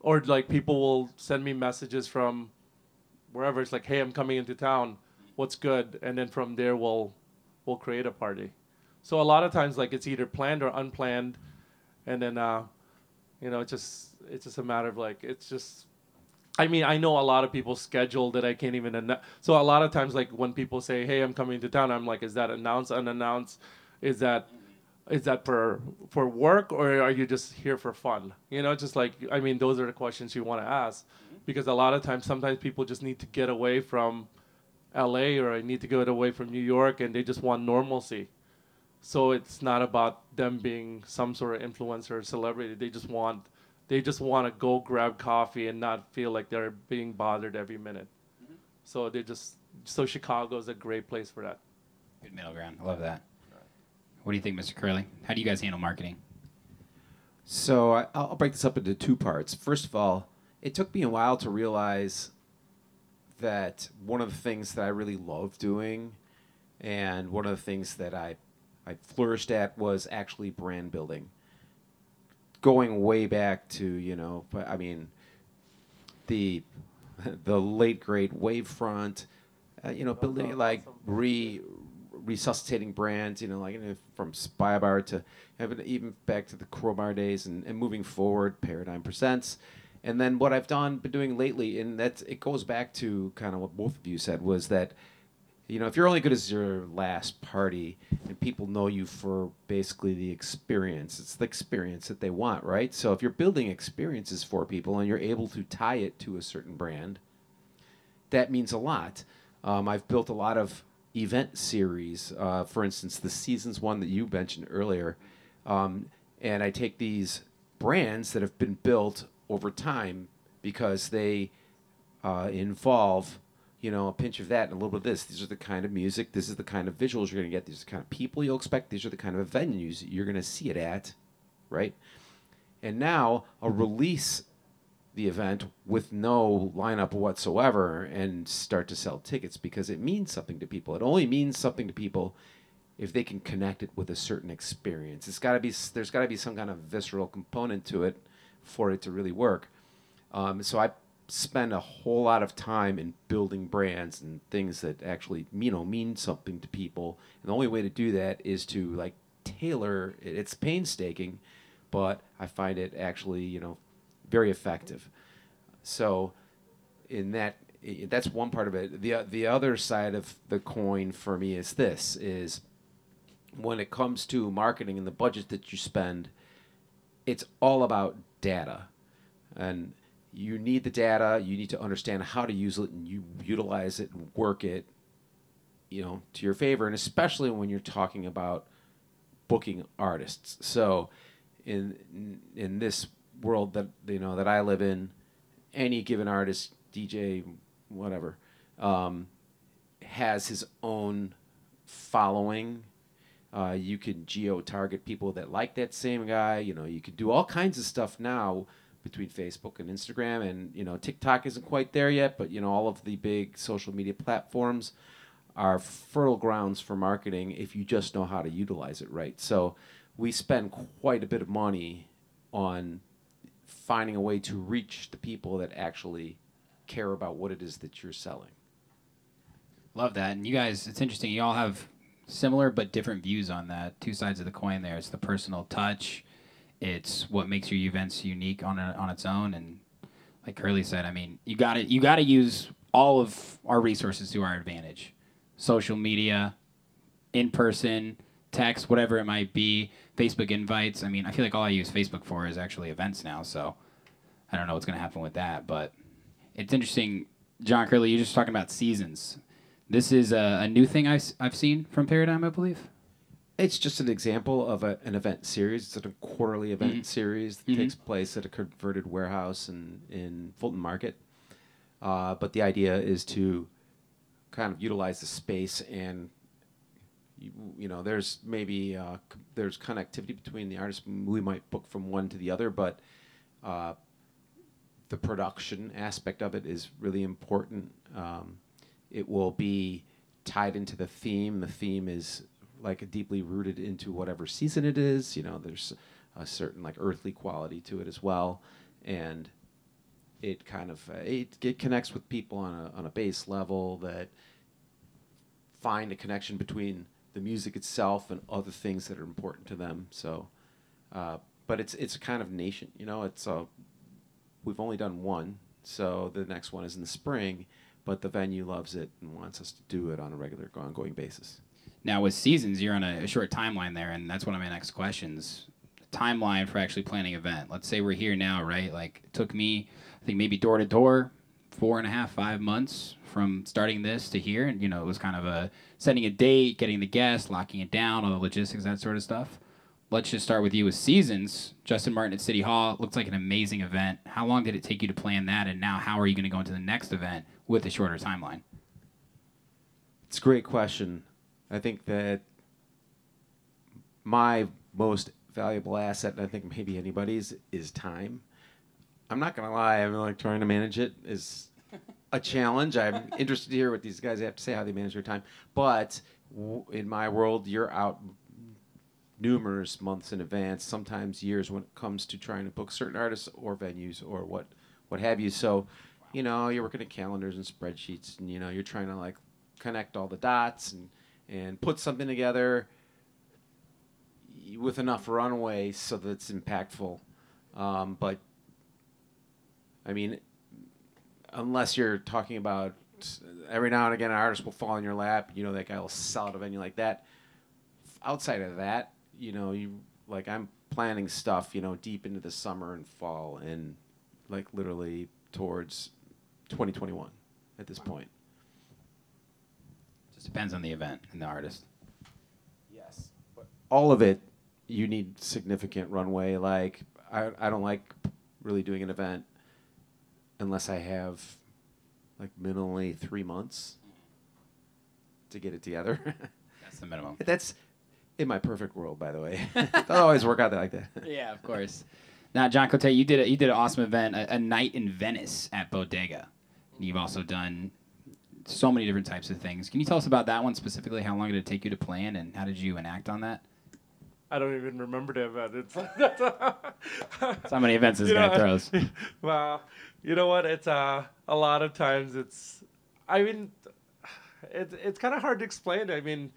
or like people will send me messages from wherever. It's like hey, I'm coming into town. What's good? And then from there we'll we'll create a party. So a lot of times, like it's either planned or unplanned, and then uh, you know, it's just it's just a matter of like it's just. I mean, I know a lot of people schedule that I can't even announce. So a lot of times, like when people say, "Hey, I'm coming to town," I'm like, "Is that announced, unannounced? Is that is that for for work or are you just here for fun?" You know, just like I mean, those are the questions you want to ask, because a lot of times, sometimes people just need to get away from LA or I need to get away from New York and they just want normalcy. So it's not about them being some sort of influencer or celebrity. They just want they just want to go grab coffee and not feel like they're being bothered every minute. Mm-hmm. So they just so Chicago is a great place for that. Good middle ground. I love that. What do you think, Mr. Curley? How do you guys handle marketing? So I, I'll break this up into two parts. First of all, it took me a while to realize that one of the things that I really love doing, and one of the things that I I flourished at was actually brand building. Going way back to you know, I mean, the the late great Wavefront, uh, you know, building like re resuscitating brands, you know, like you know, from Spy Bar to even back to the Crowbar days and, and moving forward, Paradigm Presents. And then what I've done, been doing lately, and that it goes back to kind of what both of you said, was that you know, if you're only good as your last party and people know you for basically the experience, it's the experience that they want, right? So if you're building experiences for people and you're able to tie it to a certain brand, that means a lot. Um, I've built a lot of event series, uh, for instance, the seasons one that you mentioned earlier. Um, and I take these brands that have been built over time because they uh, involve you know, a pinch of that and a little bit of this. These are the kind of music. This is the kind of visuals you're going to get. These are the kind of people you'll expect. These are the kind of venues you're going to see it at, right? And now I'll release the event with no lineup whatsoever and start to sell tickets because it means something to people. It only means something to people if they can connect it with a certain experience. It's got to be there's got to be some kind of visceral component to it for it to really work. Um, so I spend a whole lot of time in building brands and things that actually you know mean something to people. And the only way to do that is to like tailor it's painstaking but i find it actually you know very effective. So in that that's one part of it. The the other side of the coin for me is this is when it comes to marketing and the budget that you spend it's all about data. And you need the data. You need to understand how to use it and you utilize it and work it, you know, to your favor. And especially when you're talking about booking artists. So, in in this world that you know that I live in, any given artist, DJ, whatever, um, has his own following. Uh, you can geo target people that like that same guy. You know, you can do all kinds of stuff now between Facebook and Instagram, and you know TikTok isn't quite there yet, but you know all of the big social media platforms are fertile grounds for marketing if you just know how to utilize it right. So we spend quite a bit of money on finding a way to reach the people that actually care about what it is that you're selling. Love that. And you guys, it's interesting. You all have similar but different views on that. Two sides of the coin there. It's the personal touch it's what makes your events unique on a, on its own. And like Curley said, I mean, you got to you got to use all of our resources to our advantage. Social media, in person, text, whatever it might be, Facebook invites. I mean, I feel like all I use Facebook for is actually events now. So I don't know what's going to happen with that, but it's interesting. John Curley, you're just talking about seasons. This is a, a new thing I've, I've seen from Paradigm, I believe. It's just an example of a, an event series. It's a quarterly event mm-hmm. series that mm-hmm. takes place at a converted warehouse in, in Fulton Market. Uh, but the idea is to kind of utilize the space and you, you know there's maybe uh, c- there's connectivity between the artists we might book from one to the other but uh, the production aspect of it is really important um, it will be tied into the theme the theme is like deeply rooted into whatever season it is. You know, there's a certain like earthly quality to it as well, and it kind of uh, it, it connects with people on a on a base level that find a connection between the music itself and other things that are important to them. So, uh, but it's it's a kind of nation. You know, it's a we've only done one, so the next one is in the spring. But the venue loves it and wants us to do it on a regular, ongoing basis. Now with seasons, you're on a, a short timeline there, and that's one of my next questions. Timeline for actually planning event. Let's say we're here now, right? Like it took me, I think maybe door to door, four and a half, five months from starting this to here, and you know it was kind of a setting a date, getting the guests, locking it down, all the logistics, that sort of stuff. Let's just start with you with seasons. Justin Martin at City Hall looks like an amazing event. How long did it take you to plan that, and now how are you going to go into the next event with a shorter timeline? It's a great question. I think that my most valuable asset, and I think maybe anybody's, is time. I'm not gonna lie. I'm like trying to manage it is a challenge. I'm interested to hear what these guys have to say how they manage their time. But w- in my world, you're out numerous months in advance, sometimes years, when it comes to trying to book certain artists or venues or what what have you. So, you know, you're working at calendars and spreadsheets, and you know, you're trying to like connect all the dots and and put something together with enough runway so that it's impactful. Um, but I mean, unless you're talking about every now and again, an artist will fall in your lap. You know, that guy will sell out a venue like that. Outside of that, you know, you like I'm planning stuff, you know, deep into the summer and fall, and like literally towards 2021 at this point. Just depends on the event and the artist. Yes. But all of it, you need significant runway. Like I, I don't like really doing an event unless I have like minimally three months to get it together. That's the minimum. That's in my perfect world, by the way. Doesn't always work out like that. yeah, of course. Now, John Cote, you did a, you did an awesome event, a, a night in Venice at Bodega. And you've also done so many different types of things. Can you tell us about that one specifically? How long did it take you to plan, and how did you enact on that? I don't even remember the event. It's So many events this You guy know, throws. well, you know what? It's uh, a lot of times it's. I mean, it's it's kind of hard to explain. I mean,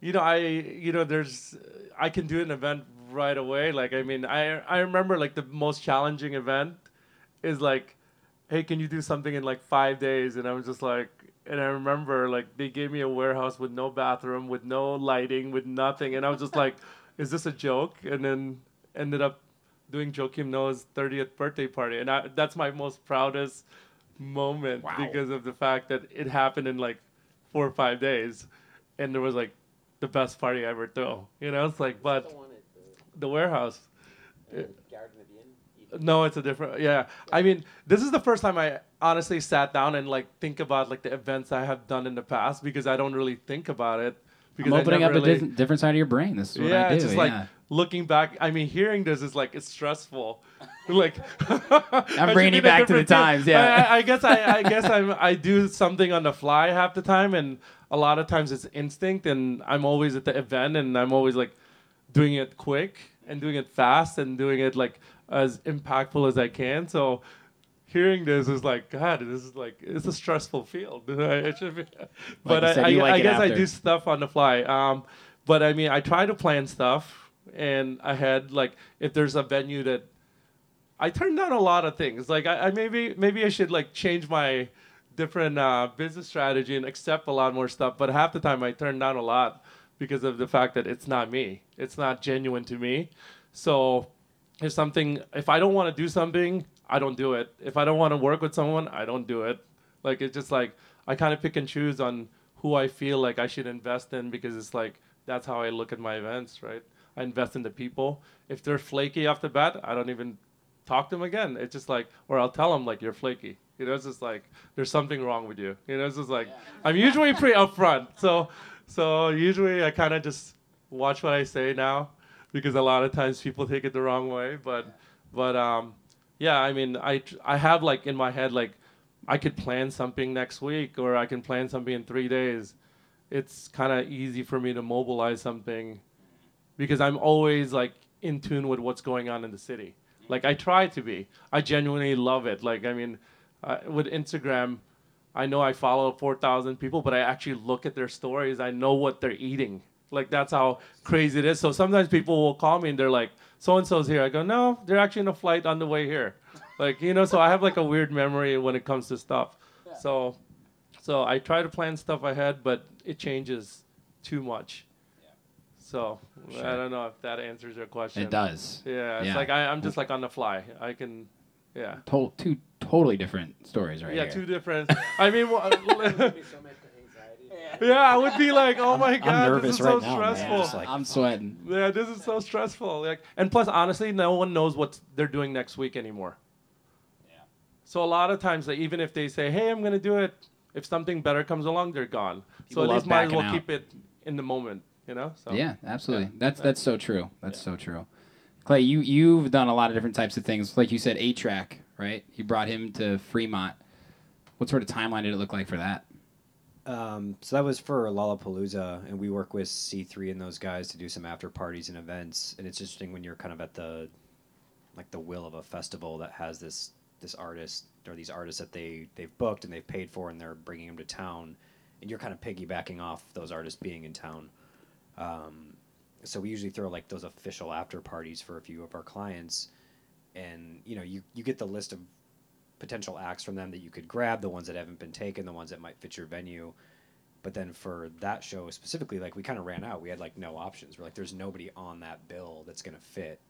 you know, I you know, there's I can do an event right away. Like, I mean, I I remember like the most challenging event is like, hey, can you do something in like five days? And I was just like. And I remember, like, they gave me a warehouse with no bathroom, with no lighting, with nothing, and I was just like, "Is this a joke?" And then ended up doing Joakim Noah's 30th birthday party, and I, that's my most proudest moment Wow. because of the fact that it happened in like four or five days, and there was like the best party I ever threw. You know, it's like, but the warehouse. No, it's a different. Yeah, I mean, this is the first time I honestly sat down and like think about like the events I have done in the past because I don't really think about it. Because I'm opening up never a really- different, different side of your brain. This is what yeah, I do. it's just yeah. like looking back. I mean, hearing this is like it's stressful. like I'm bringing you back to the times, yeah. I, I guess I, I guess I'm I do something on the fly half the time, and a lot of times it's instinct, and I'm always at the event, and I'm always like doing it quick and doing it fast and doing it like as impactful as I can. So hearing this is like God, this is like it's a stressful field. it should be, but I, said, I, you like I guess I do stuff on the fly. Um, but I mean, I try to plan stuff, and I had like if there's a venue that I turned down a lot of things. Like I, I maybe maybe I should like change my different uh, business strategy and accept a lot more stuff. But half the time I turn down a lot because of the fact that it's not me. It's not genuine to me. So if something, if I don't want to do something, I don't do it. If I don't want to work with someone, I don't do it. Like it's just like I kind of pick and choose on who I feel like I should invest in because it's like that's how I look at my events, right? I invest in the people. If they're flaky off the bat, I don't even talk to them again. It's just like, or I'll tell them like you're flaky. You know, it's just like there's something wrong with you. You know, it's just like I'm usually pretty upfront. So, so usually I kind of just watch what I say now because a lot of times people take it the wrong way. But, but um, yeah, I mean, I I have like in my head like I could plan something next week or I can plan something in three days. It's kind of easy for me to mobilize something because I'm always like in tune with what's going on in the city. Like I try to be. I genuinely love it. Like I mean, uh, with Instagram, I know I follow 4,000 people, but I actually look at their stories. I know what they're eating. Like that's how crazy it is. So sometimes people will call me and they're like, "So and so's here." I go, "No, they're actually in a flight on the way here." Like you know, so I have like a weird memory when it comes to stuff. Yeah. So, so I try to plan stuff ahead, but it changes too much. So I don't know if that answers your question. it does. Yeah, it's Yeah. like I, I'm just like on the fly. I can, yeah. To- two totally different stories right yeah, here. two different. I mean, wha- yeah, I would be like, oh my god, nervous this is right so now, stressful. Just like- I'm sweating. yeah, this is so stressful. Like, and plus, honestly, no one knows what they're doing next week anymore. Yeah. So a lot of times, like, even if they say, "Hey, I'm gonna do it," if something better comes along, they're gone. People so at least might as well out. keep it in the moment, you know. So. Yeah, absolutely. yeah. That's that's so true. That's so true. Clay, you you've done a lot of different types of things. Like you said, A-Trak, right? You brought him to Fremont. What sort of timeline did it look like for that? Um, so that was for Lollapalooza, and we work with C3 and those guys to do some after parties and events. And it's interesting when you're kind of at the like the will of a festival that has this this artist or these artists that they they've booked and they've paid for, and they're bringing them to town, and you're kind of piggybacking off those artists being in town. Um, so we usually throw like those official after parties for a few of our clients, and you know you you get the list of potential acts from them that you could grab, the ones that haven't been taken, the ones that might fit your venue. But then for that show specifically, like we kind of ran out. We had like no options. We're like, there's nobody on that bill that's gonna fit,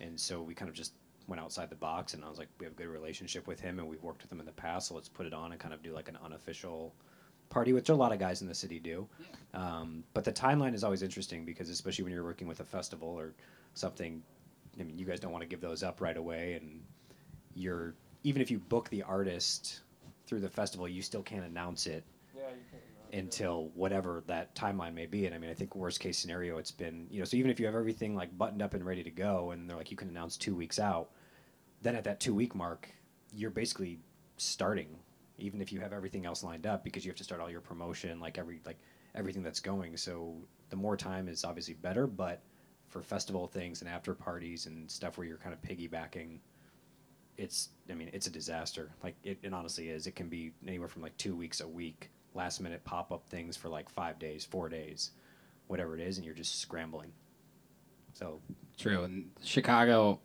and so we kind of just went outside the box. And I was like, we have a good relationship with him, and we've worked with him in the past, so let's put it on and kind of do like an unofficial party, which a lot of guys in the city do. Um, but the timeline is always interesting because especially when you're working with a festival or something, I mean, you guys don't want to give those up right away, and you're even if you book the artist through the festival, you still can't announce it until whatever that timeline may be. And I mean, I think worst case scenario, it's been you know, so even if you have everything like buttoned up and ready to go, and they're like you can announce two weeks out, then at that two week mark, you're basically starting, even if you have everything else lined up, because you have to start all your promotion, like every like everything that's going. So the more time is obviously better, but for festival things and after parties and stuff where you're kind of piggybacking, it's I mean it's a disaster. Like it, it honestly is. It can be anywhere from like two weeks a week, last minute pop up things for like five days, four days, whatever it is, and you're just scrambling. So True. And Chicago,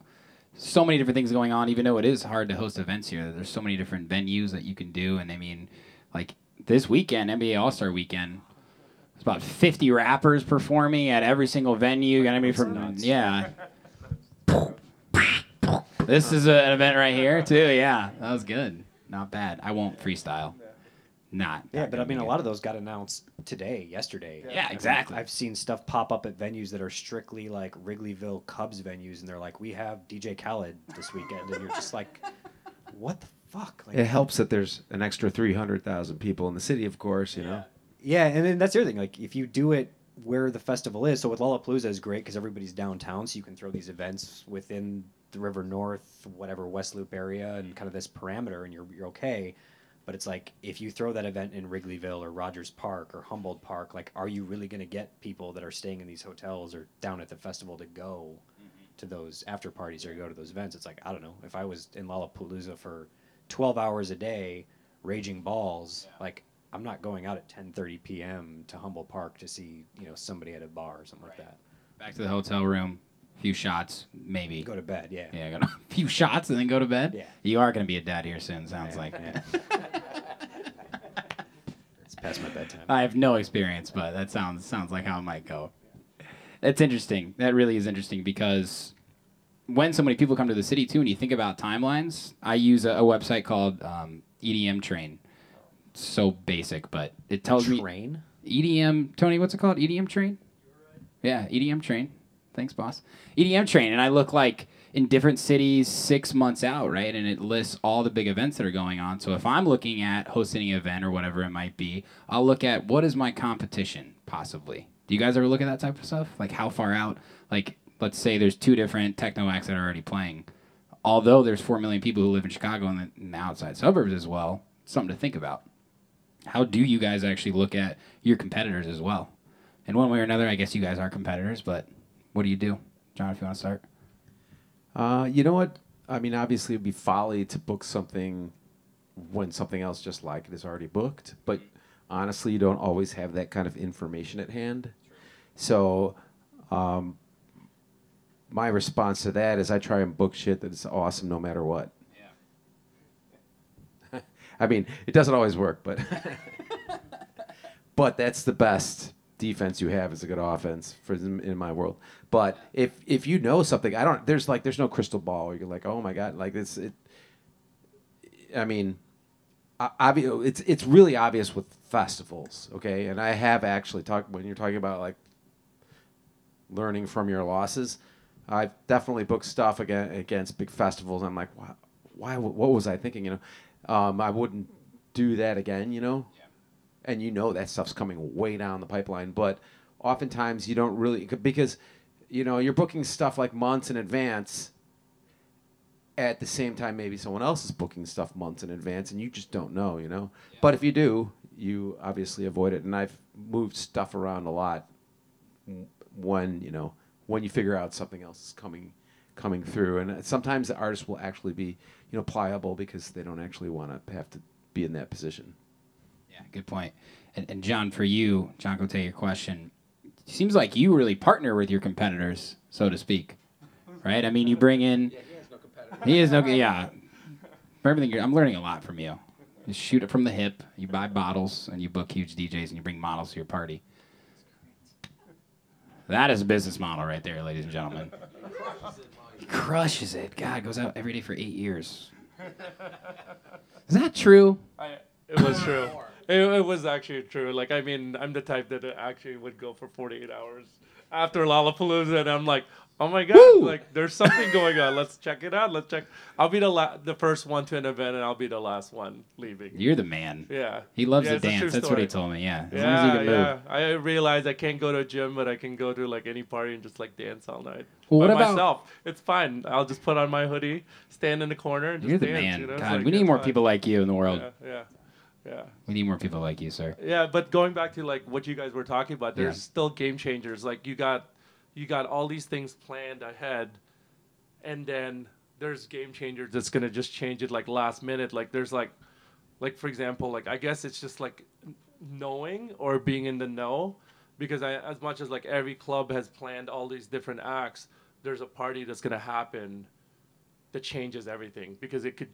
so many different things going on, even though it is hard to host events here. There's so many different venues that you can do. And I mean, like this weekend, NBA All Star weekend, it's about 50 rappers performing at every single venue. I mean, from, nuts. yeah. This is a, an event right here, too. Yeah, that was good. Not bad. I won't freestyle. Not. yeah, not but I mean a lot of those got announced today, yesterday. Yeah, exactly. I've seen stuff pop up at venues that are strictly like Wrigleyville Cubs venues, and they're like, "We have DJ Khaled this weekend," and you're just like, "What the fuck?" Like, It helps that there's an extra 300,000 people in the city, of course, you know. Yeah, and then that's the other thing. Like, if you do it where the festival is, so with Lollapalooza is great because everybody's downtown, so you can throw these events within the River North, whatever West Loop area, and kind of this parameter, and you're you're okay. But it's like if you throw that event in Wrigleyville or Rogers Park or Humboldt Park, like, are you really going to get people that are staying in these hotels or down at the festival to go mm-hmm. to those after parties or go to those events? It's like I don't know. If I was in Lollapalooza for twelve hours a day, raging balls, like I'm not going out at 10:30 p.m. to Humboldt Park to see you know somebody at a bar or something like that. Back to the hotel room, a few shots, maybe. Go to bed, yeah. Yeah, a few shots and then go to bed. Yeah. You are going to be a dad here soon. Sounds like. Yeah. It's past my bedtime. I have no experience, but that sounds sounds like how it might go. That's interesting. That really is interesting because when so many people come to the city too, and you think about timelines, I use a, a website called um, EDM Train. It's so basic, but it tells me Train. EDM. Tony, what's it called? EDM Train. Yeah, EDM Train. Thanks, boss. EDM Train, and I look like in different cities six months out, right? And it lists all the big events that are going on. So if I'm looking at hosting an event or whatever it might be, I'll look at what is my competition possibly. Do you guys ever look at that type of stuff? Like how far out? Like let's say there's two different techno acts that are already playing. Although there's four million people who live in Chicago and the, the outside suburbs as well, something to think about. How do you guys actually look at your competitors as well? In one way or another, I guess you guys are competitors, but what do you do? John, if you want to start. Uh, you know what? I mean, obviously, it'd be folly to book something when something else just like it is already booked. But honestly, you don't always have that kind of information at hand. So, um, my response to that is I try and book shit that is awesome no matter what. Yeah. I mean, it doesn't always work, but but that's the best defense you have is a good offense for in in my world. But if if you know something, I don't. There's like there's no crystal ball. Where you're like, oh my god, like this. it. I mean, obvious. It's it's really obvious with festivals, okay. And I have actually talked when you're talking about like learning from your losses. I've definitely booked stuff against, against big festivals. I'm like, why, why? What was I thinking? You know, um, I wouldn't do that again. You know, and you know that stuff's coming way down the pipeline. But oftentimes you don't really because you know you're booking stuff like months in advance. At the same time, maybe someone else is booking stuff months in advance, and you just don't know. You know, but if you do, you obviously avoid it. And I've moved stuff around a lot when you know when you figure out something else is coming coming through and sometimes the artist will actually be you know pliable because they don't actually want to have to be in that position Yeah, good point. And, and John, for you, John go Cote, your question seems like you really partner with your competitors, so to speak, right? I mean, you bring in. he has no. competitors. Yeah, For everything, you're, I'm learning a lot from you. You shoot it from the hip. You buy bottles and you book huge DJs and you bring models to your party. That is a business model right there, ladies and gentlemen. He crushes it. God goes out every day for eight years. Is that true? I, it was true. It, it was actually true. Like, I mean, I'm the type that actually would go for 48 hours after Lollapalooza, and I'm like, oh my god, Woo! like there's something going on. Let's check it out. Let's check. I'll be the la- the first one to an event, and I'll be the last one leaving. You're the man. Yeah. He loves Yeah, to it's a true dance. That's what he told me. Yeah. As long as you Yeah, can yeah. I realize I can't go to a gym, but I can go to like any party and just like dance all night. Well, what By about- myself? It's fine. I'll just put on my hoodie, stand in the corner, and just You're the dance. man. You know? God, like, we need more fine. people like you in the world. Yeah, yeah, yeah. We need more people like you, sir. Yeah, but going back to like what you guys were talking about, there's Yeah. still game changers. Like you got, you got all these things planned ahead, and then there's game changers that's gonna just change it like last minute. Like there's like, like for example, like I guess it's just like knowing or being in the know, because I as much as like every club has planned all these different acts, there's a party that's gonna happen that changes everything because it could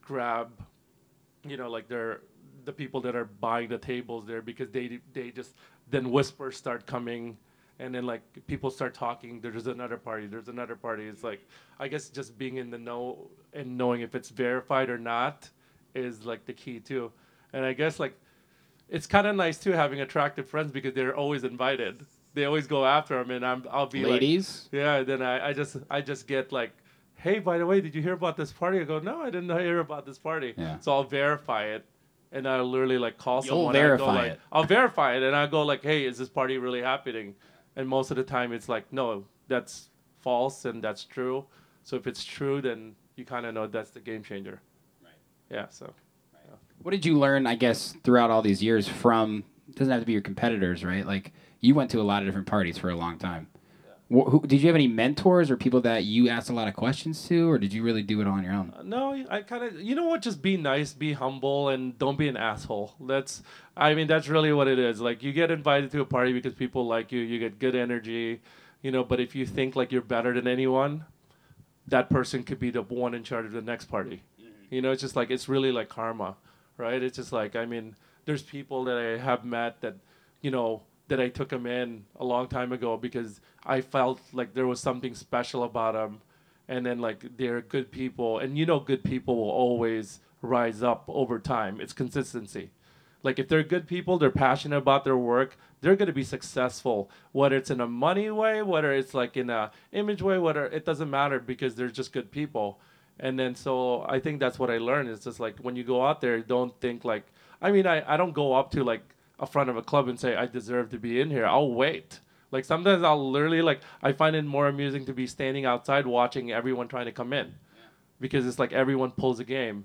grab you know like they're the people that are buying the tables there because they they just then whispers start coming and then like people start talking. There's another party there's another party. It's like i guess just being in the know and knowing if it's verified or not is like the key too. And i guess like it's kind of nice too having attractive friends because they're always invited. They always go after them and i'm i'll be like Ladies, yeah, then I, I just I just get like, hey, by the way, did you hear about this party? I go, no, I didn't hear about this party. Yeah. So I'll verify it, and I'll literally like call You'll someone. I go, verify like, it. I'll verify it, and I go like, hey, is this party really happening? And most of the time, it's like, no, that's false, and that's true. So if it's true, then you kind of know that's the game changer. Right. Yeah. So. what did you learn, I guess, throughout all these years from, doesn't have to be your competitors, right? Like, you went to a lot of different parties for a long time. Wh- who, did you have any mentors or people that you asked a lot of questions to, or did you really do it on your own? No, I kind of, you know what? Just be nice, be humble, and don't be an asshole. That's, I mean, that's really what it is. Like, you get invited to a party because people like you, you get good energy, you know. But if you think like you're better than anyone, that person could be the one in charge of the next party. Mm-hmm. You know, it's just like it's really like karma, right? It's just like I mean, there's people that I have met that, you know, that I took them in a long time ago because I felt like there was something special about them, and then like they're good people, and you know, good people will always rise up over time. It's consistency. Like if they're good people, they're passionate about their work, they're going to be successful. Whether it's in a money way, whether it's like in a image way, whether it doesn't matter because they're just good people. And then so I think that's what I learned. It's just like when you go out there, don't think like I mean I, I don't go up to like a front of a club and say I deserve to be in here. I'll wait. Like sometimes I'll literally like I find it more amusing to be standing outside watching everyone trying to come in. Because it's like everyone pulls a game.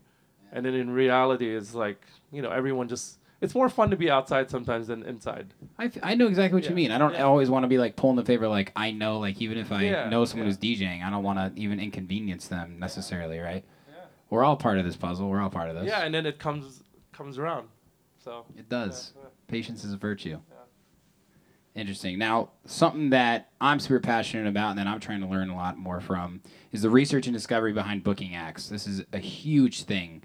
And then in reality it's like, you know, everyone just it's more fun to be outside sometimes than inside. I, f- I know exactly what you mean. I don't Yeah. always want to be like pulling the favor. Like I know, like even if I Yeah, know someone yeah. who's DJing, I don't want to even inconvenience them necessarily, right? Yeah. We're all part of this puzzle. We're all part of this. Yeah, and then it comes comes around. So It does. Yeah, yeah. Patience is a virtue. Interesting. Now, something that I'm super passionate about and that I'm trying to learn a lot more from is the research and discovery behind booking acts. This is a huge thing,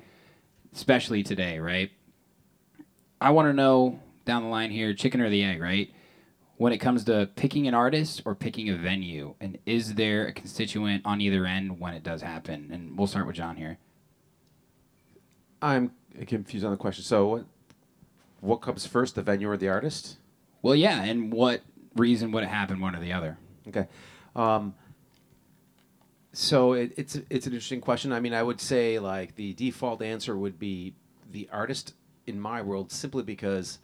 especially today, right? I want to know down the line here chicken or the egg, right? When it comes to picking an artist or picking a venue, and is there a constituent on either end when it does happen? And we'll start with John here. I'm confused on the question. So what? What comes first, the venue or the artist? Well, yeah, and what reason would it happen, one or the other? Okay. Um, so it, it's it's an interesting question. I mean, I would say like the default answer would be the artist in my world, simply because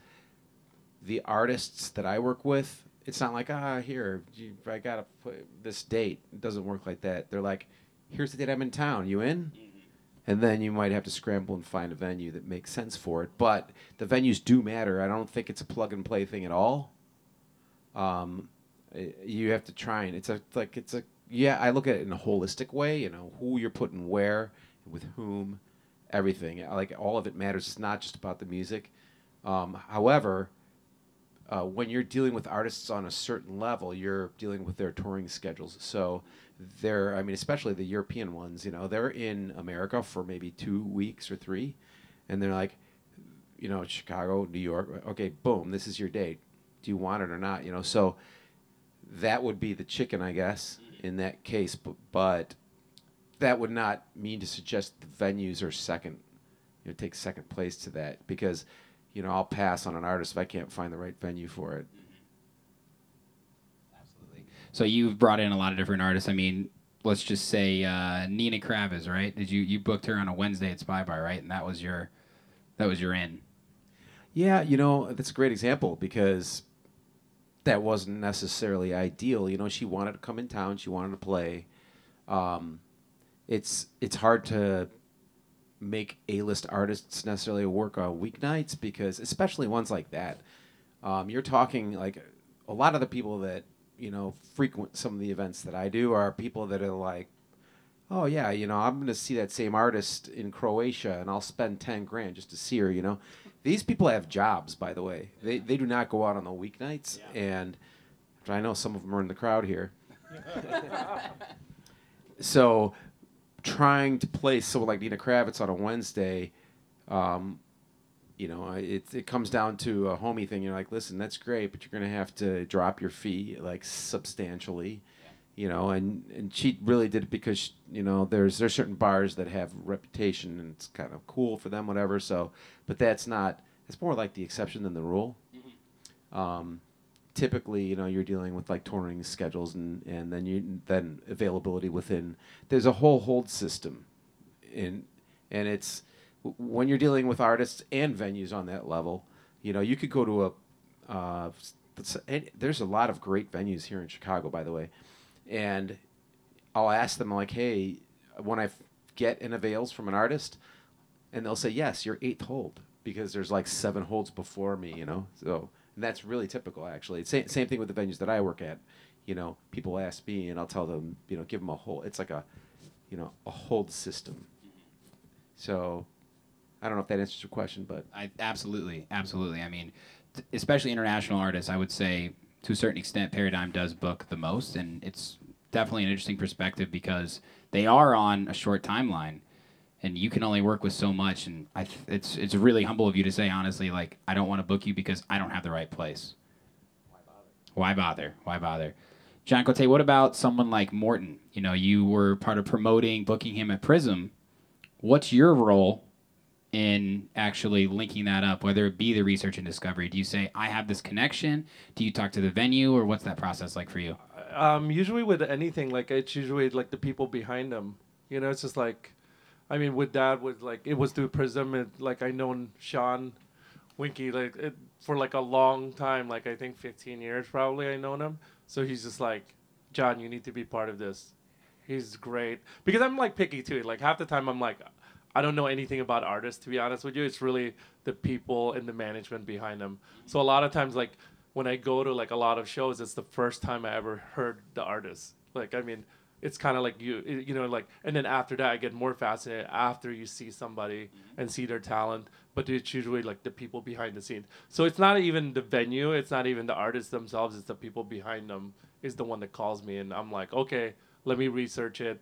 the artists that I work with, it's not like ah here you, I gotta put this date. It doesn't work like that. They're like, here's the date I'm in town. You in? And then you might have to scramble and find a venue that makes sense for it. But the venues do matter. I don't think it's a plug and play thing at all. Um, i- you have to try and it's a like it's a yeah. I look at it in a holistic way. You know who you're putting where, with whom, everything. Like all of it matters. It's not just about the music. Um, however, uh, when you're dealing with artists on a certain level, you're dealing with their touring schedules. So they're I mean especially the European ones, you know, they're in America for maybe two weeks or three, and they're like, you know, Chicago, New York. Okay, boom, this is your date. Do you want it or not? You know, so that would be the chicken, I guess, in that case. But, but that would not mean to suggest the venues are second, you know, take second place to that because, you know, I'll pass on an artist if I can't find the right venue for it. So you've brought in a lot of different artists. I mean, let's just say uh, Nina Kraviz, right? Did you you booked her on a Wednesday at Spy Bar, right? And that was your that was your in. Yeah, you know, that's a great example because that wasn't necessarily ideal. You know, she wanted to come in town, she wanted to play. Um, it's it's hard to make A-list artists necessarily work on weeknights because especially ones like that. Um, you're talking like a lot of the people that, you know, frequent some of the events that I do are people that are like oh yeah, you know, I'm going to see that same artist in Croatia and I'll spend 10 grand just to see her, you know. These people have jobs, by the way. They, they do not go out on the weeknights. And I know some of them are in the crowd here. so trying to play someone like Nina Kraviz on a Wednesday, um, you know, it, it comes down to a homie thing. You're like, listen, that's great, but you're going to have to drop your fee like substantially you know, and and she really did it because you know there's there's certain bars that have reputation and it's kind of cool for them, whatever. So, but that's not. It's more like the exception than the rule. Mm-hmm. Um, typically, you know, you're dealing with like touring schedules and and then you then availability within. There's a whole hold system, in and it's when you're dealing with artists and venues on that level. You know, you could go to a. Uh, there's a lot of great venues here in Chicago, by the way and I'll ask them like, "Hey, when I get an avails from an artist," and they'll say, "Yes, you're eighth hold because there's like seven holds before me," you know. So and that's really typical, actually. Same same thing with the venues that I work at. You know, people ask me, and I'll tell them, you know, give them a hold. It's like a, you know, a hold system. So, I don't know if that answers your question, but I absolutely, absolutely. I mean, especially international artists, I would say to a certain extent, Paradigm does book the most, and it's definitely an interesting perspective because they are on a short timeline, and you can only work with so much. And I th- it's it's really humble of you to say honestly, like I don't want to book you because I don't have the right place. Why bother? Why bother? Why bother? John Cote, what about someone like Morten? You know, you were part of promoting, booking him at Prism. What's your role in actually linking that up, whether it be the research and discovery? Do you say, I have this connection? Do you talk to the venue, or what's that process like for you? Um, usually with anything, like it's usually like the people behind them. You know, it's just like, I mean, with that, with like it was through Prism, like I known Sean Winky like it, for like a long time, like I think 15 years probably I known him. So he's just like, John, you need to be part of this. He's great because I'm like picky too. Like half the time I'm like, I don't know anything about artists to be honest with you. It's really the people and the management behind them. So a lot of times, like when I go to like a lot of shows, it's the first time I ever heard the artist. Like I mean, it's kind of like you you know like and then after that I get more fascinated after you see somebody mm-hmm. and see their talent. But it's usually like the people behind the scenes. So it's not even the venue. It's not even the artists themselves. It's the people behind them is the one that calls me, and I'm like, okay, let me research it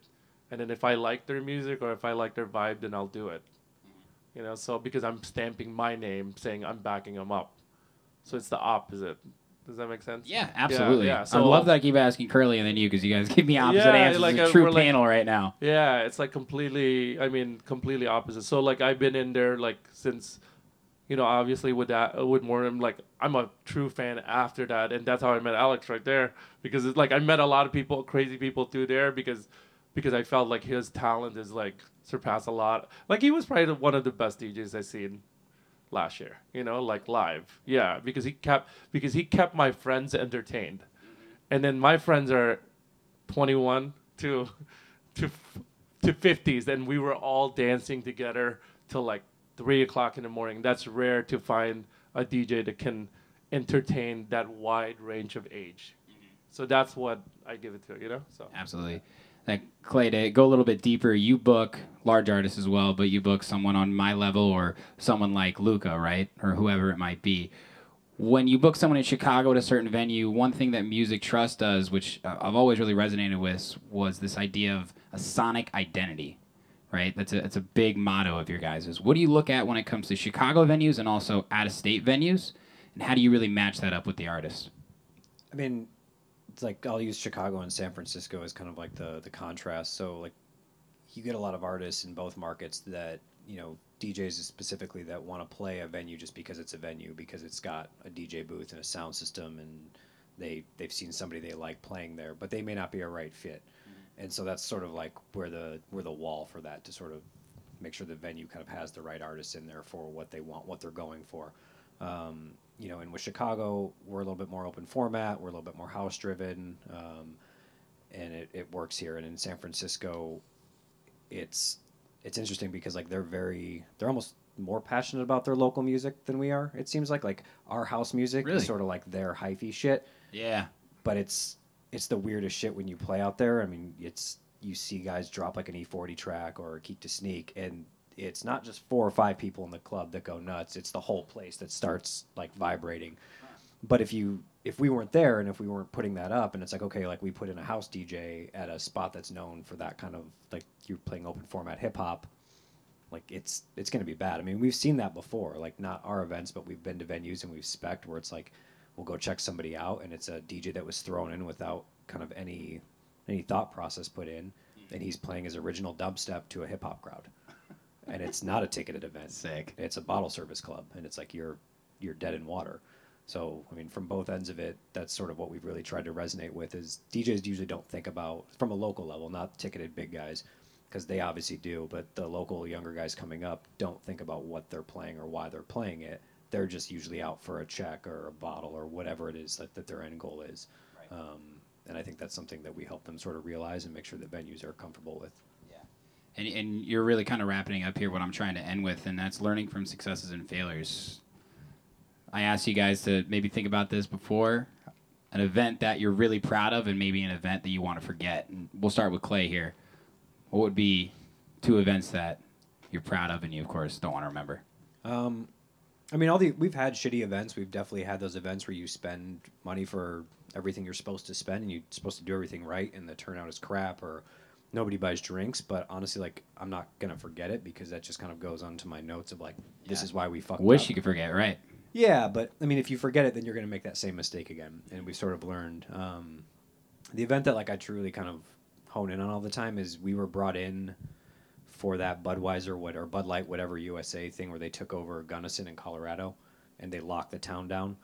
and then if I like their music or if I like their vibe, then I'll do it. You know, so because I'm stamping my name, saying I'm backing them up, so it's the opposite. Does that make sense? Yeah, absolutely. Yeah, yeah. So I love that I keep asking Curley and then you because you guys give me opposite yeah, answers. Like it's a, true panel like, right now. Yeah, it's like completely. I mean, completely opposite. So like I've been in there like since, you know, obviously with that uh, with Morten, like I'm a true fan after that, and that's how I met Alex right there because it's like I met a lot of people, crazy people through there because because I felt like his talent is like surpassed a lot. Like he was probably one of the best DJs I seen last year. You know, like live. Yeah, because he kept because he kept my friends entertained, and then my friends are twenty one to to to fifties, and we were all dancing together till like three o'clock in the morning. That's rare to find a DJ that can entertain that wide range of age. Mm-hmm. So that's what I give it to, you know. So absolutely like Clay to go a little bit deeper, you book large artists as well, but you book someone on my level or someone like Luca, right, or whoever it might be. when you book someone in Chicago at a certain venue, one thing that Music Trust does, which uh, I've always really resonated with, was this idea of a sonic identity. Right, that's a that's a big motto of your guys. Is what do you look at when it comes to Chicago venues and also out of state venues, and how do you really match that up with the artist? I mean, like I'll use Chicago and San Francisco as kind of like the the contrast. So like, you get a lot of artists in both markets that you know DJs specifically that want to play a venue just because it's a venue because it's got a DJ booth and a sound system and they they've seen somebody they like playing there, but they may not be a right fit. And so that's sort of like where the where the wall for that to sort of make sure the venue kind of has the right artists in there for what they want, what they're going for. Um, you know, and with Chicago, we're a little bit more open format. We're a little bit more house driven, um, and it, it works here. And in San Francisco, it's it's interesting because like they're very they're almost more passionate about their local music than we are. It seems like like our house music Really? is sort of like their hyphy shit, Yeah, but it's it's the weirdest shit when you play out there. I mean, it's you see guys drop like an E40 track or a Keak da Sneak, and it's not just four or five people in the club that go nuts. It's the whole place that starts like vibrating. But if you if we weren't there and if we weren't putting that up, and it's like okay, like we put in a house DJ at a spot that's known for that kind of like you're playing open format hip hop, like it's it's going to be bad. I mean, we've seen that before, like not our events, but we've been to venues and we've spec where it's like we'll go check somebody out and it's a DJ that was thrown in without kind of any any thought process put in, and he's playing his original dubstep to a hip hop crowd, and it's not a ticketed event. sick. It's a bottle service club, and it's like you're you're dead in water. So I mean, from both ends of it, that's sort of what we've really tried to resonate with. Is DJs usually don't think about from a local level, not ticketed big guys, because they obviously do, but the local younger guys coming up don't think about what they're playing or why they're playing it. They're just usually out for a check or a bottle or whatever it is that, that their end goal is. Um, and I think that's something that we help them sort of realize and make sure that venues are comfortable with. And, and you're really kind of wrapping up here what I'm trying to end with, and that's learning from successes and failures. I asked you guys to maybe think about this before an event that you're really proud of, and maybe an event that you want to forget. And we'll start with Clay here. What would be two events that you're proud of, and you, of course, don't want to remember? Um, I mean, all the we've had shitty events. We've definitely had those events where you spend money for everything you're supposed to spend, and you're supposed to do everything right, and the turnout is crap, or nobody buys drinks. But honestly, like I'm not gonna forget it because that just kind of goes onto my notes of like this Yeah. is why we fucked Wish up. you could forget, right? Yeah, but I mean, if you forget it, then you're going to make that same mistake again. And we sort of learned. Um, the event that like I truly kind of hone in on all the time is we were brought in for that Budweiser what or Bud Light whatever USA thing where they took over Gunnison in Colorado and they locked the town down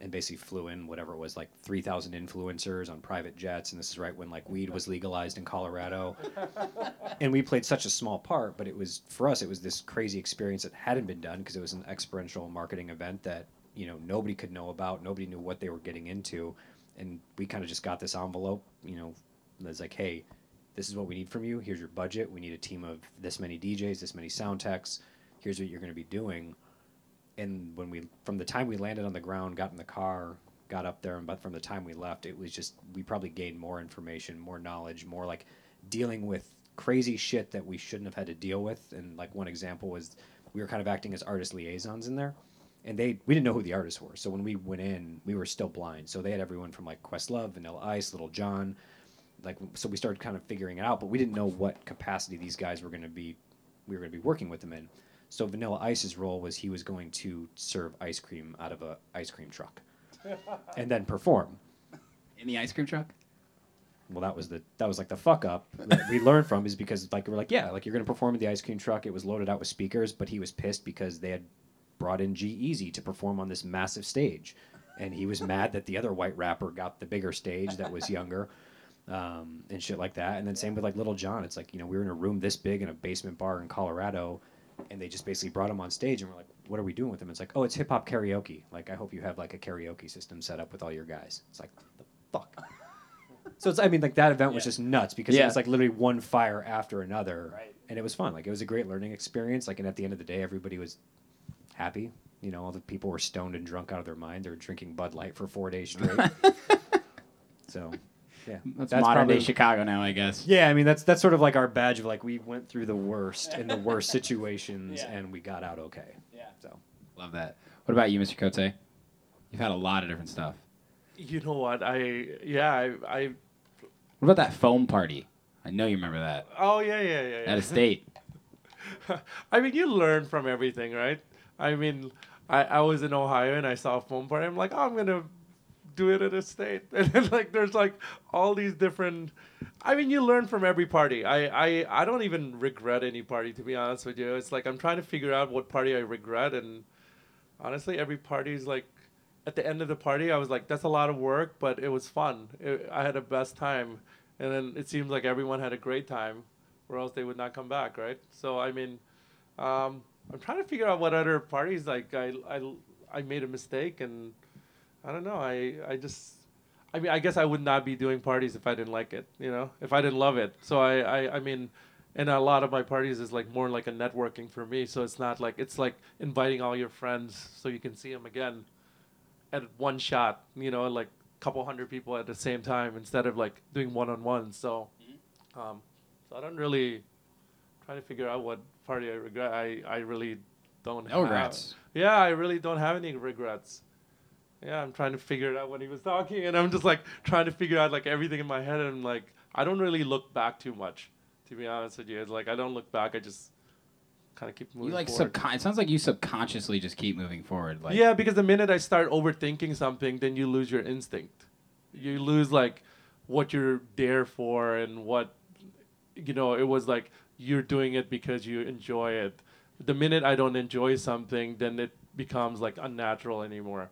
and basically flew in whatever it was like 3000 influencers on private jets and this is right when like weed was legalized in Colorado. And we played such a small part but it was for us it was this crazy experience that hadn't been done because it was an experiential marketing event that you know nobody could know about nobody knew what they were getting into and we kind of just got this envelope you know that's like hey this is what we need from you. Here's your budget. We need a team of this many djs this many sound techs. Here's what you're going to be doing and when we from the time we landed on the ground got in the car got up there and but from the time we left it was just we probably gained more information more knowledge more like dealing with crazy shit that we shouldn't have had to deal with. And like one example was we were kind of acting as artist liaisons in there and they we didn't know who the artists were. So when we went in we were still blind. So they had everyone from like questlove vanilla ice Lil Jon like so we started kind of figuring it out but we didn't know what capacity these guys were going to be we were going to be working with them in so vanilla ice's role was he was going to serve ice cream out of a ice cream truck and then perform. In the ice cream truck? well that was the that was like the fuck up that we learned from is because like we're like yeah like you're gonna perform in the ice cream truck. It was loaded out with speakers but he was pissed because they had brought in G-Eazy to perform on this massive stage. And he was mad that the other white rapper got the bigger stage that was younger um, and shit like that. And then same with like Lil Jon. It's like you know we were in a room this big in a basement bar in Colorado and they just basically brought him on stage and we're like what are we doing with him it's like oh it's hip hop karaoke like I hope you have like a karaoke system set up with all your guys it's like the fuck so it's I mean like that event was just nuts because it was like literally one fire after another, and it was fun. Like it was a great learning experience. Like and at the end of the day, everybody was happy. You know, all the people were stoned and drunk out of their mind. They were drinking Bud Light for four days straight. so, yeah, That's, modern probably- day Chicago now, I guess. Yeah, I mean that's that's sort of like our badge of like we went through the worst in the worst situations Yeah. and we got out okay. Yeah. So Love that. What about you, Mr. Cote? You've had a lot of different stuff. You know what? I yeah I, I What about that foam party? I know you remember that. oh yeah yeah yeah. yeah. At a state. I mean, you learn from everything, right? I mean, I, I was in Ohio and I saw a foam party. I'm like, oh, I'm gonna do it at a state, and then like there's like all these different. I mean, you learn from every party. I, I I don't even regret any party to be honest with you. It's like I'm trying to figure out what party I regret, and honestly, every party is like. At the end of the party, I was like, "That's a lot of work, but it was fun. It, I had the best time." And then it seems like everyone had a great time, or else they would not come back, right? So I mean, um, I'm trying to figure out what other parties like I, I, I made a mistake and I don't know. I, I just I mean I guess I would not be doing parties if I didn't like it, you know, if I didn't love it. So I, I, I mean and a lot of my parties is like more like a networking for me. So it's not like it's like inviting all your friends so you can see them again at one shot, you know, like a couple hundred people at the same time instead of like doing one on one. So um, so I don't really trying to figure out what party I regret. I, I really don't No have. regrets. Yeah, I really don't have any regrets. Yeah, I'm trying to figure it out when he was talking, and I'm just like trying to figure out like everything in my head, and like I don't really look back too much, to be honest with you. It's like I don't look back. I just kind of keep moving. You like forward. subcon- it sounds like you subconsciously just keep moving forward. Like yeah, because the minute I start overthinking something, then you lose your instinct. You lose like what you're there for and what you know. It was like you're doing it because you enjoy it. The minute I don't enjoy something, then it becomes like unnatural anymore.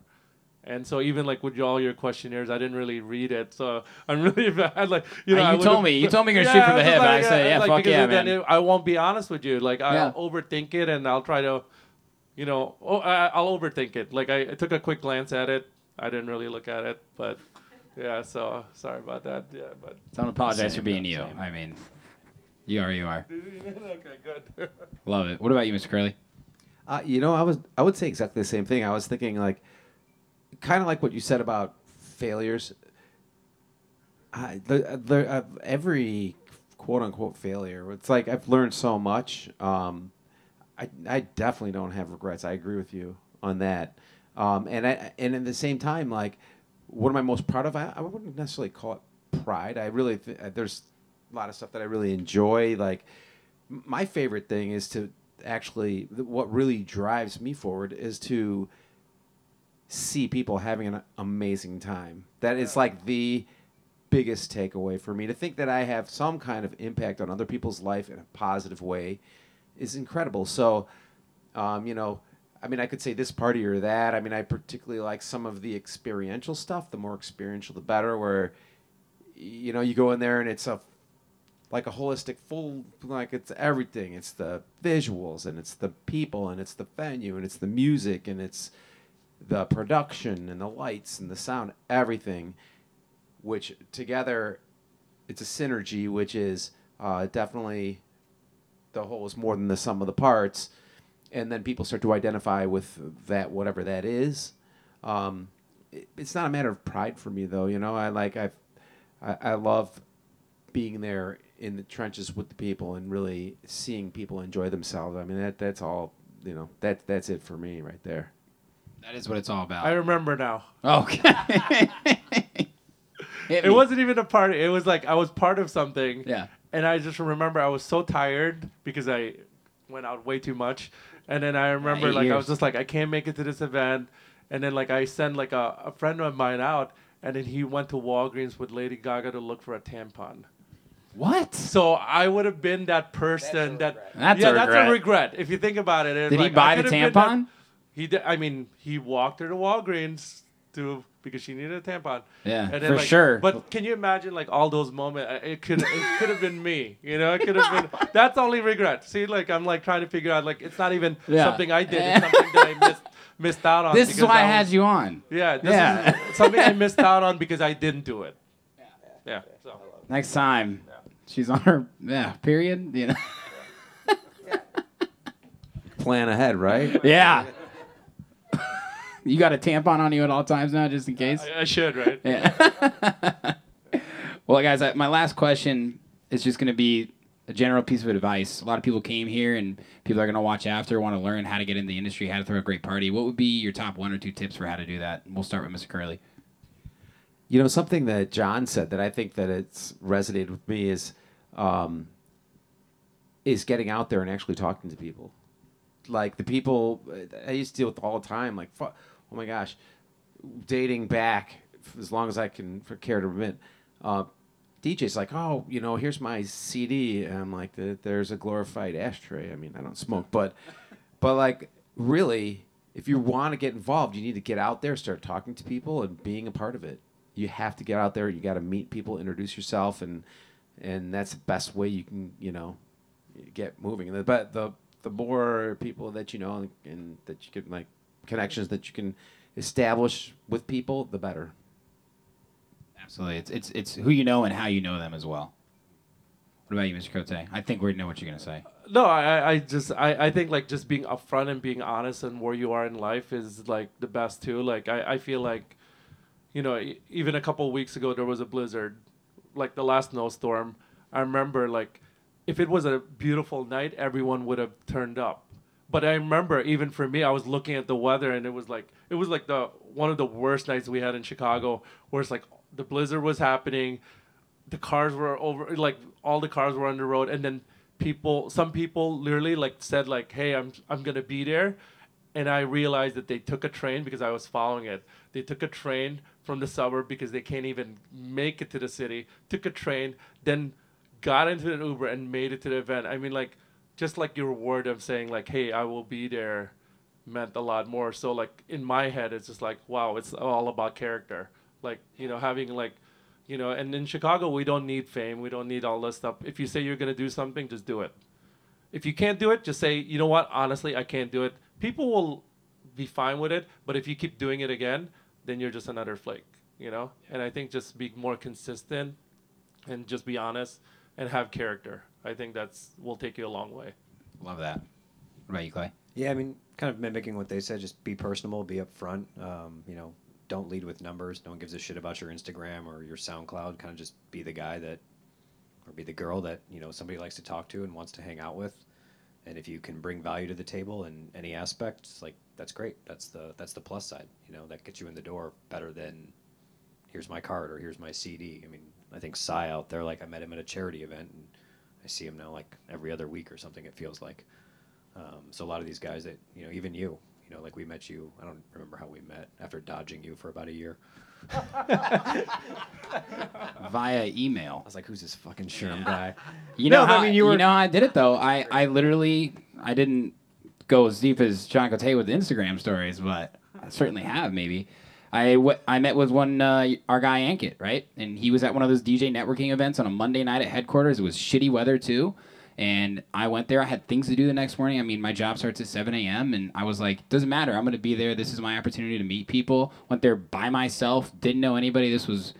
And so even like with all your questionnaires, I didn't really read it, so I'm really bad. Like you know, Uh, you would've- told me- you told me you're gonna shoot Yeah, from the I was hip, just I said, yeah, fuck because yeah, man. it- I won't be honest with you. Like I'll Yeah. overthink it, and I'll try to, you know, oh, I, I'll overthink it. Like I, I took a quick glance at it. I didn't really look at it, but yeah. So sorry about that. Yeah, but Don't apologize Same, for being man, you. same. I mean, you are you are. okay, good. Love it. What about you, Mr. Curley? Uh, you know, I was I would say exactly the same thing. I was thinking like, kind of like what you said about failures. I, the, the, uh, every quote unquote failure, it's like I've learned so much. Um, I I definitely don't have regrets. I agree with you on that. Um, and I and at the same time, like, what am I most proud of? I, I wouldn't necessarily call it pride. I really th- there's a lot of stuff that I really enjoy. Like, my favorite thing is to actually what really drives me forward is to see people having an amazing time. That is like the biggest takeaway for me. To think that I have some kind of impact on other people's life in a positive way is incredible. So, um, you know, I mean, I could say this party or that. I mean, I particularly like some of the experiential stuff. The more experiential, the better. Where, you know, you go in there and it's a like a holistic full like it's everything it's the visuals and it's the people and it's the venue and it's the music and it's the production and the lights and the sound everything which together it's a synergy which is uh, definitely the whole is more than the sum of the parts and then people start to identify with that whatever that is um, it, it's not a matter of pride for me though you know i like I've, i i love being there in the trenches with the people and really seeing people enjoy themselves. I mean, that that's all. You know, that that's it for me right there. That is what it's all about. I remember now. okay. It wasn't even a party. It was like I was part of something. Yeah. And I just remember I was so tired because I went out way too much. And then I remember eight like I was just like I can't make it to this event. And then like I sent like a, a friend of mine out and then he went to Walgreens with Lady Gaga to look for a tampon. What? So I would have been that person that That's yeah, a that's regret. a regret. If you think about it, it's Did he like, I buy the could that- tampon? He did. I mean, he walked her to Walgreens to because she needed a tampon. Yeah, And for like, sure. But can you imagine like all those moments? It could it could have been me. You know, it could have been. That's only regret. See, like I'm like trying to figure out like it's not even Yeah. something I did. It's something that I missed missed out on. this is because why I was- had you on. Yeah, this Yeah. is something I missed out on because I didn't do it. Yeah. So. Next time, she's on her yeah period. You know. Plan ahead, right? yeah. You got a tampon on you at all times now, just in case. I, I should, right? Yeah. well, guys, I, my last question is just going to be a general piece of advice. A lot of people came here, and people are going to watch after, want to learn how to get in the industry, how to throw a great party. What would be your top one or two tips for how to do that? We'll start with Mr. Curley. You know, something that John said that I think that it's resonated with me is, um, is getting out there and actually talking to people. Like the people I used to deal with all the time. Like, fu- oh my gosh, dating back as long as I can care to admit. Uh, DJ's like, oh, you know, here's my CD, and I'm like, there's a glorified ashtray. I mean, I don't smoke, but, but like, really, if you want to get involved, you need to get out there, start talking to people, and being a part of it. You have to get out there. You got to meet people, introduce yourself, and and that's the best way you can, you know, get moving. But the the more people that you know and, and that you can like connections that you can establish with people, the better. Absolutely. It's, it's, it's who you know and how you know them as well. What about you, Mr. Cote? I think we know what you're going to say. No, I, I just I, I think like just being upfront and being honest and where you are in life is like the best too. Like I, I feel like, you know, e- even a couple of weeks ago there was a blizzard, like the last snowstorm. I remember like, if it was a beautiful night, everyone would have turned up. But I remember even for me, I was looking at the weather and it was like it was like the one of the worst nights we had in Chicago, where it's like the blizzard was happening, the cars were over like all the cars were on the road and then people some people literally like said like hey i'm i'm gonna be there and i realized that they took a train because i was following it. They took a train from the suburb because they can't even make it to the city took a train then got into an uber and made it to the event. I mean like just like your word of saying like hey i will be there meant a lot more. So like in my head it's just like wow it's all about character. Like you know having like you know and in chicago we don't need fame. We don't need all this stuff. If you say you're going to do something just do it. If you can't do it just say you know what? Honestly i can't do it. People will be fine with it but if you keep doing it again then you're just another flake you know? And i think just be more consistent and just be honest and have character i think that's will take you a long way Love that. What about you, Clay? Yeah, I mean, kind of mimicking what they said. Just be personable, be upfront. Um, you know, don't lead with numbers. No one gives a shit about your Instagram or your SoundCloud. Kind of just be the guy that, or be the girl that you know somebody likes to talk to and wants to hang out with. And if you can bring value to the table in any aspect, it's like that's great. That's the that's the plus side. You know, that gets you in the door better than here's my card or here's my CD. I mean, I think Cy out there, like I met him at a charity event and I see him now like every other week or something. It feels like. Um, so a lot of these guys that you know, even you, you know, like we met you. I don't remember how we met after dodging you for about a year. Via email. I was like, "Who's this fucking Sherm guy?" You know, No, but how, I mean, you you, were- know how I did it though. I, I literally I didn't go as deep as John Cote with Instagram stories, but I certainly have maybe. I, w- I met with one uh, our guy Ankit, right? And he was at one of those DJ networking events on a Monday night at headquarters. It was shitty weather too, and I went there. I had things to do the next morning. I mean, my job starts at 7 a.m. and I was like, doesn't matter. I'm gonna be there. This is my opportunity to meet people. Went there by myself. Didn't know anybody. This was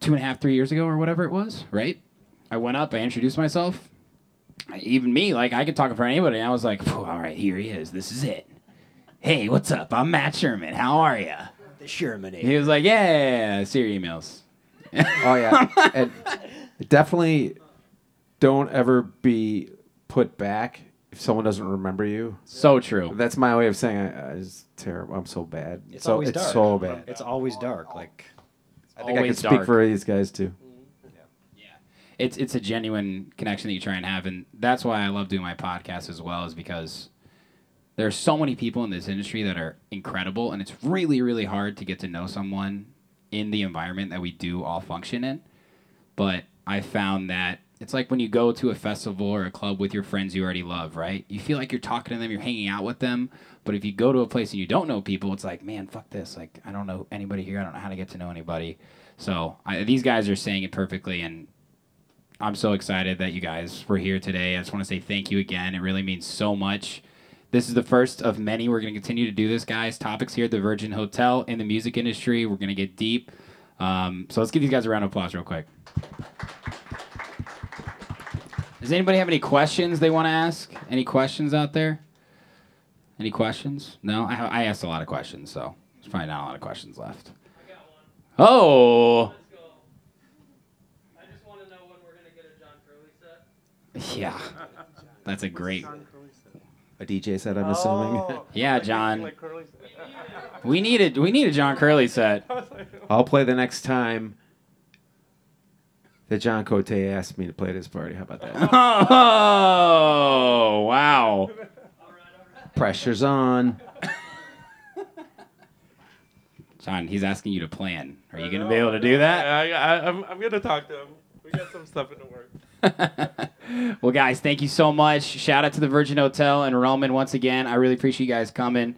two and a half, three years ago or whatever it was, right? I went up, I introduced myself. Even me, like I could talk in front of anybody. I was like, all right, here he is. This is it. Hey, what's up? I'm Matt Sherman. How are you? The Sherman. He was like, yeah, see your emails. Oh yeah, and definitely don't ever be put back if someone doesn't remember you. So true. That's my way of saying I, I it's terrible. I'm so bad. It's so always it's dark. so bad. It's always dark. Like I think I can always speak dark. for these guys too. it's it's a genuine connection that you try and have, and that's why I love doing my podcast as well, is because there are so many people in this industry that are incredible, and it's really really hard to get to know someone in the environment that we do all function in. But I found that it's like when you go to a festival or a club with your friends you already love, right? You feel like you're talking to them, you're hanging out with them. But if you go to a place and you don't know people, it's like, man, fuck this. Like, I don't know anybody here. I don't know how to get to know anybody. So I, these guys are saying it perfectly, and I'm so excited that you guys were here today. I just want to say thank you again. It really means so much. This is the first of many. We're going to continue to do this, guys. Topics here at the Virgin Hotel in the music industry. We're going to get deep. Um, so let's give these guys a round of applause, real quick. Does anybody have any questions they want to ask? Any questions out there? Any questions? No, I, I asked a lot of questions, so there's probably not a lot of questions left. Oh, Let's go. I just want to know when we're gonna get a John Curley set. Yeah. That's a great. A DJ set, I'm assuming. Oh. Yeah, John. Like We need a we need a John Curley set. Oh. I'll play the next time that John Cote asked me to play at his party. How about that? Oh wow. Pressure's on. John, he's asking you to plan. Are you gonna be able to do that? I, I, I'm, I'm gonna talk to him. We got some stuff in the works. well, guys, thank you so much. Shout out to the Virgin Hotel and Roman once again. I really appreciate you guys coming.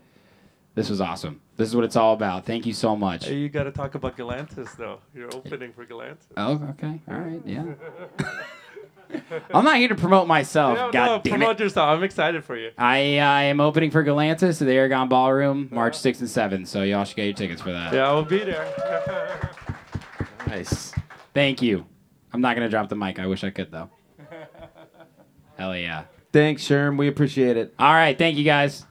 This was awesome. This is what it's all about. Thank you so much. Hey, you got to talk about Galantis though. You're opening for Galantis. Oh, okay. All right. Yeah. I'm not here to promote myself. Yeah, God no, damn promote it. yourself. I'm excited for you. I, I am opening for Galantis at the Aragon Ballroom March 6th and 7th, so y'all should get your tickets for that. Yeah, I will be there. Nice. Thank you. I'm not going to drop the mic. I wish I could, though. Hell yeah. Thanks, Sherm. We appreciate it. All right. Thank you, guys.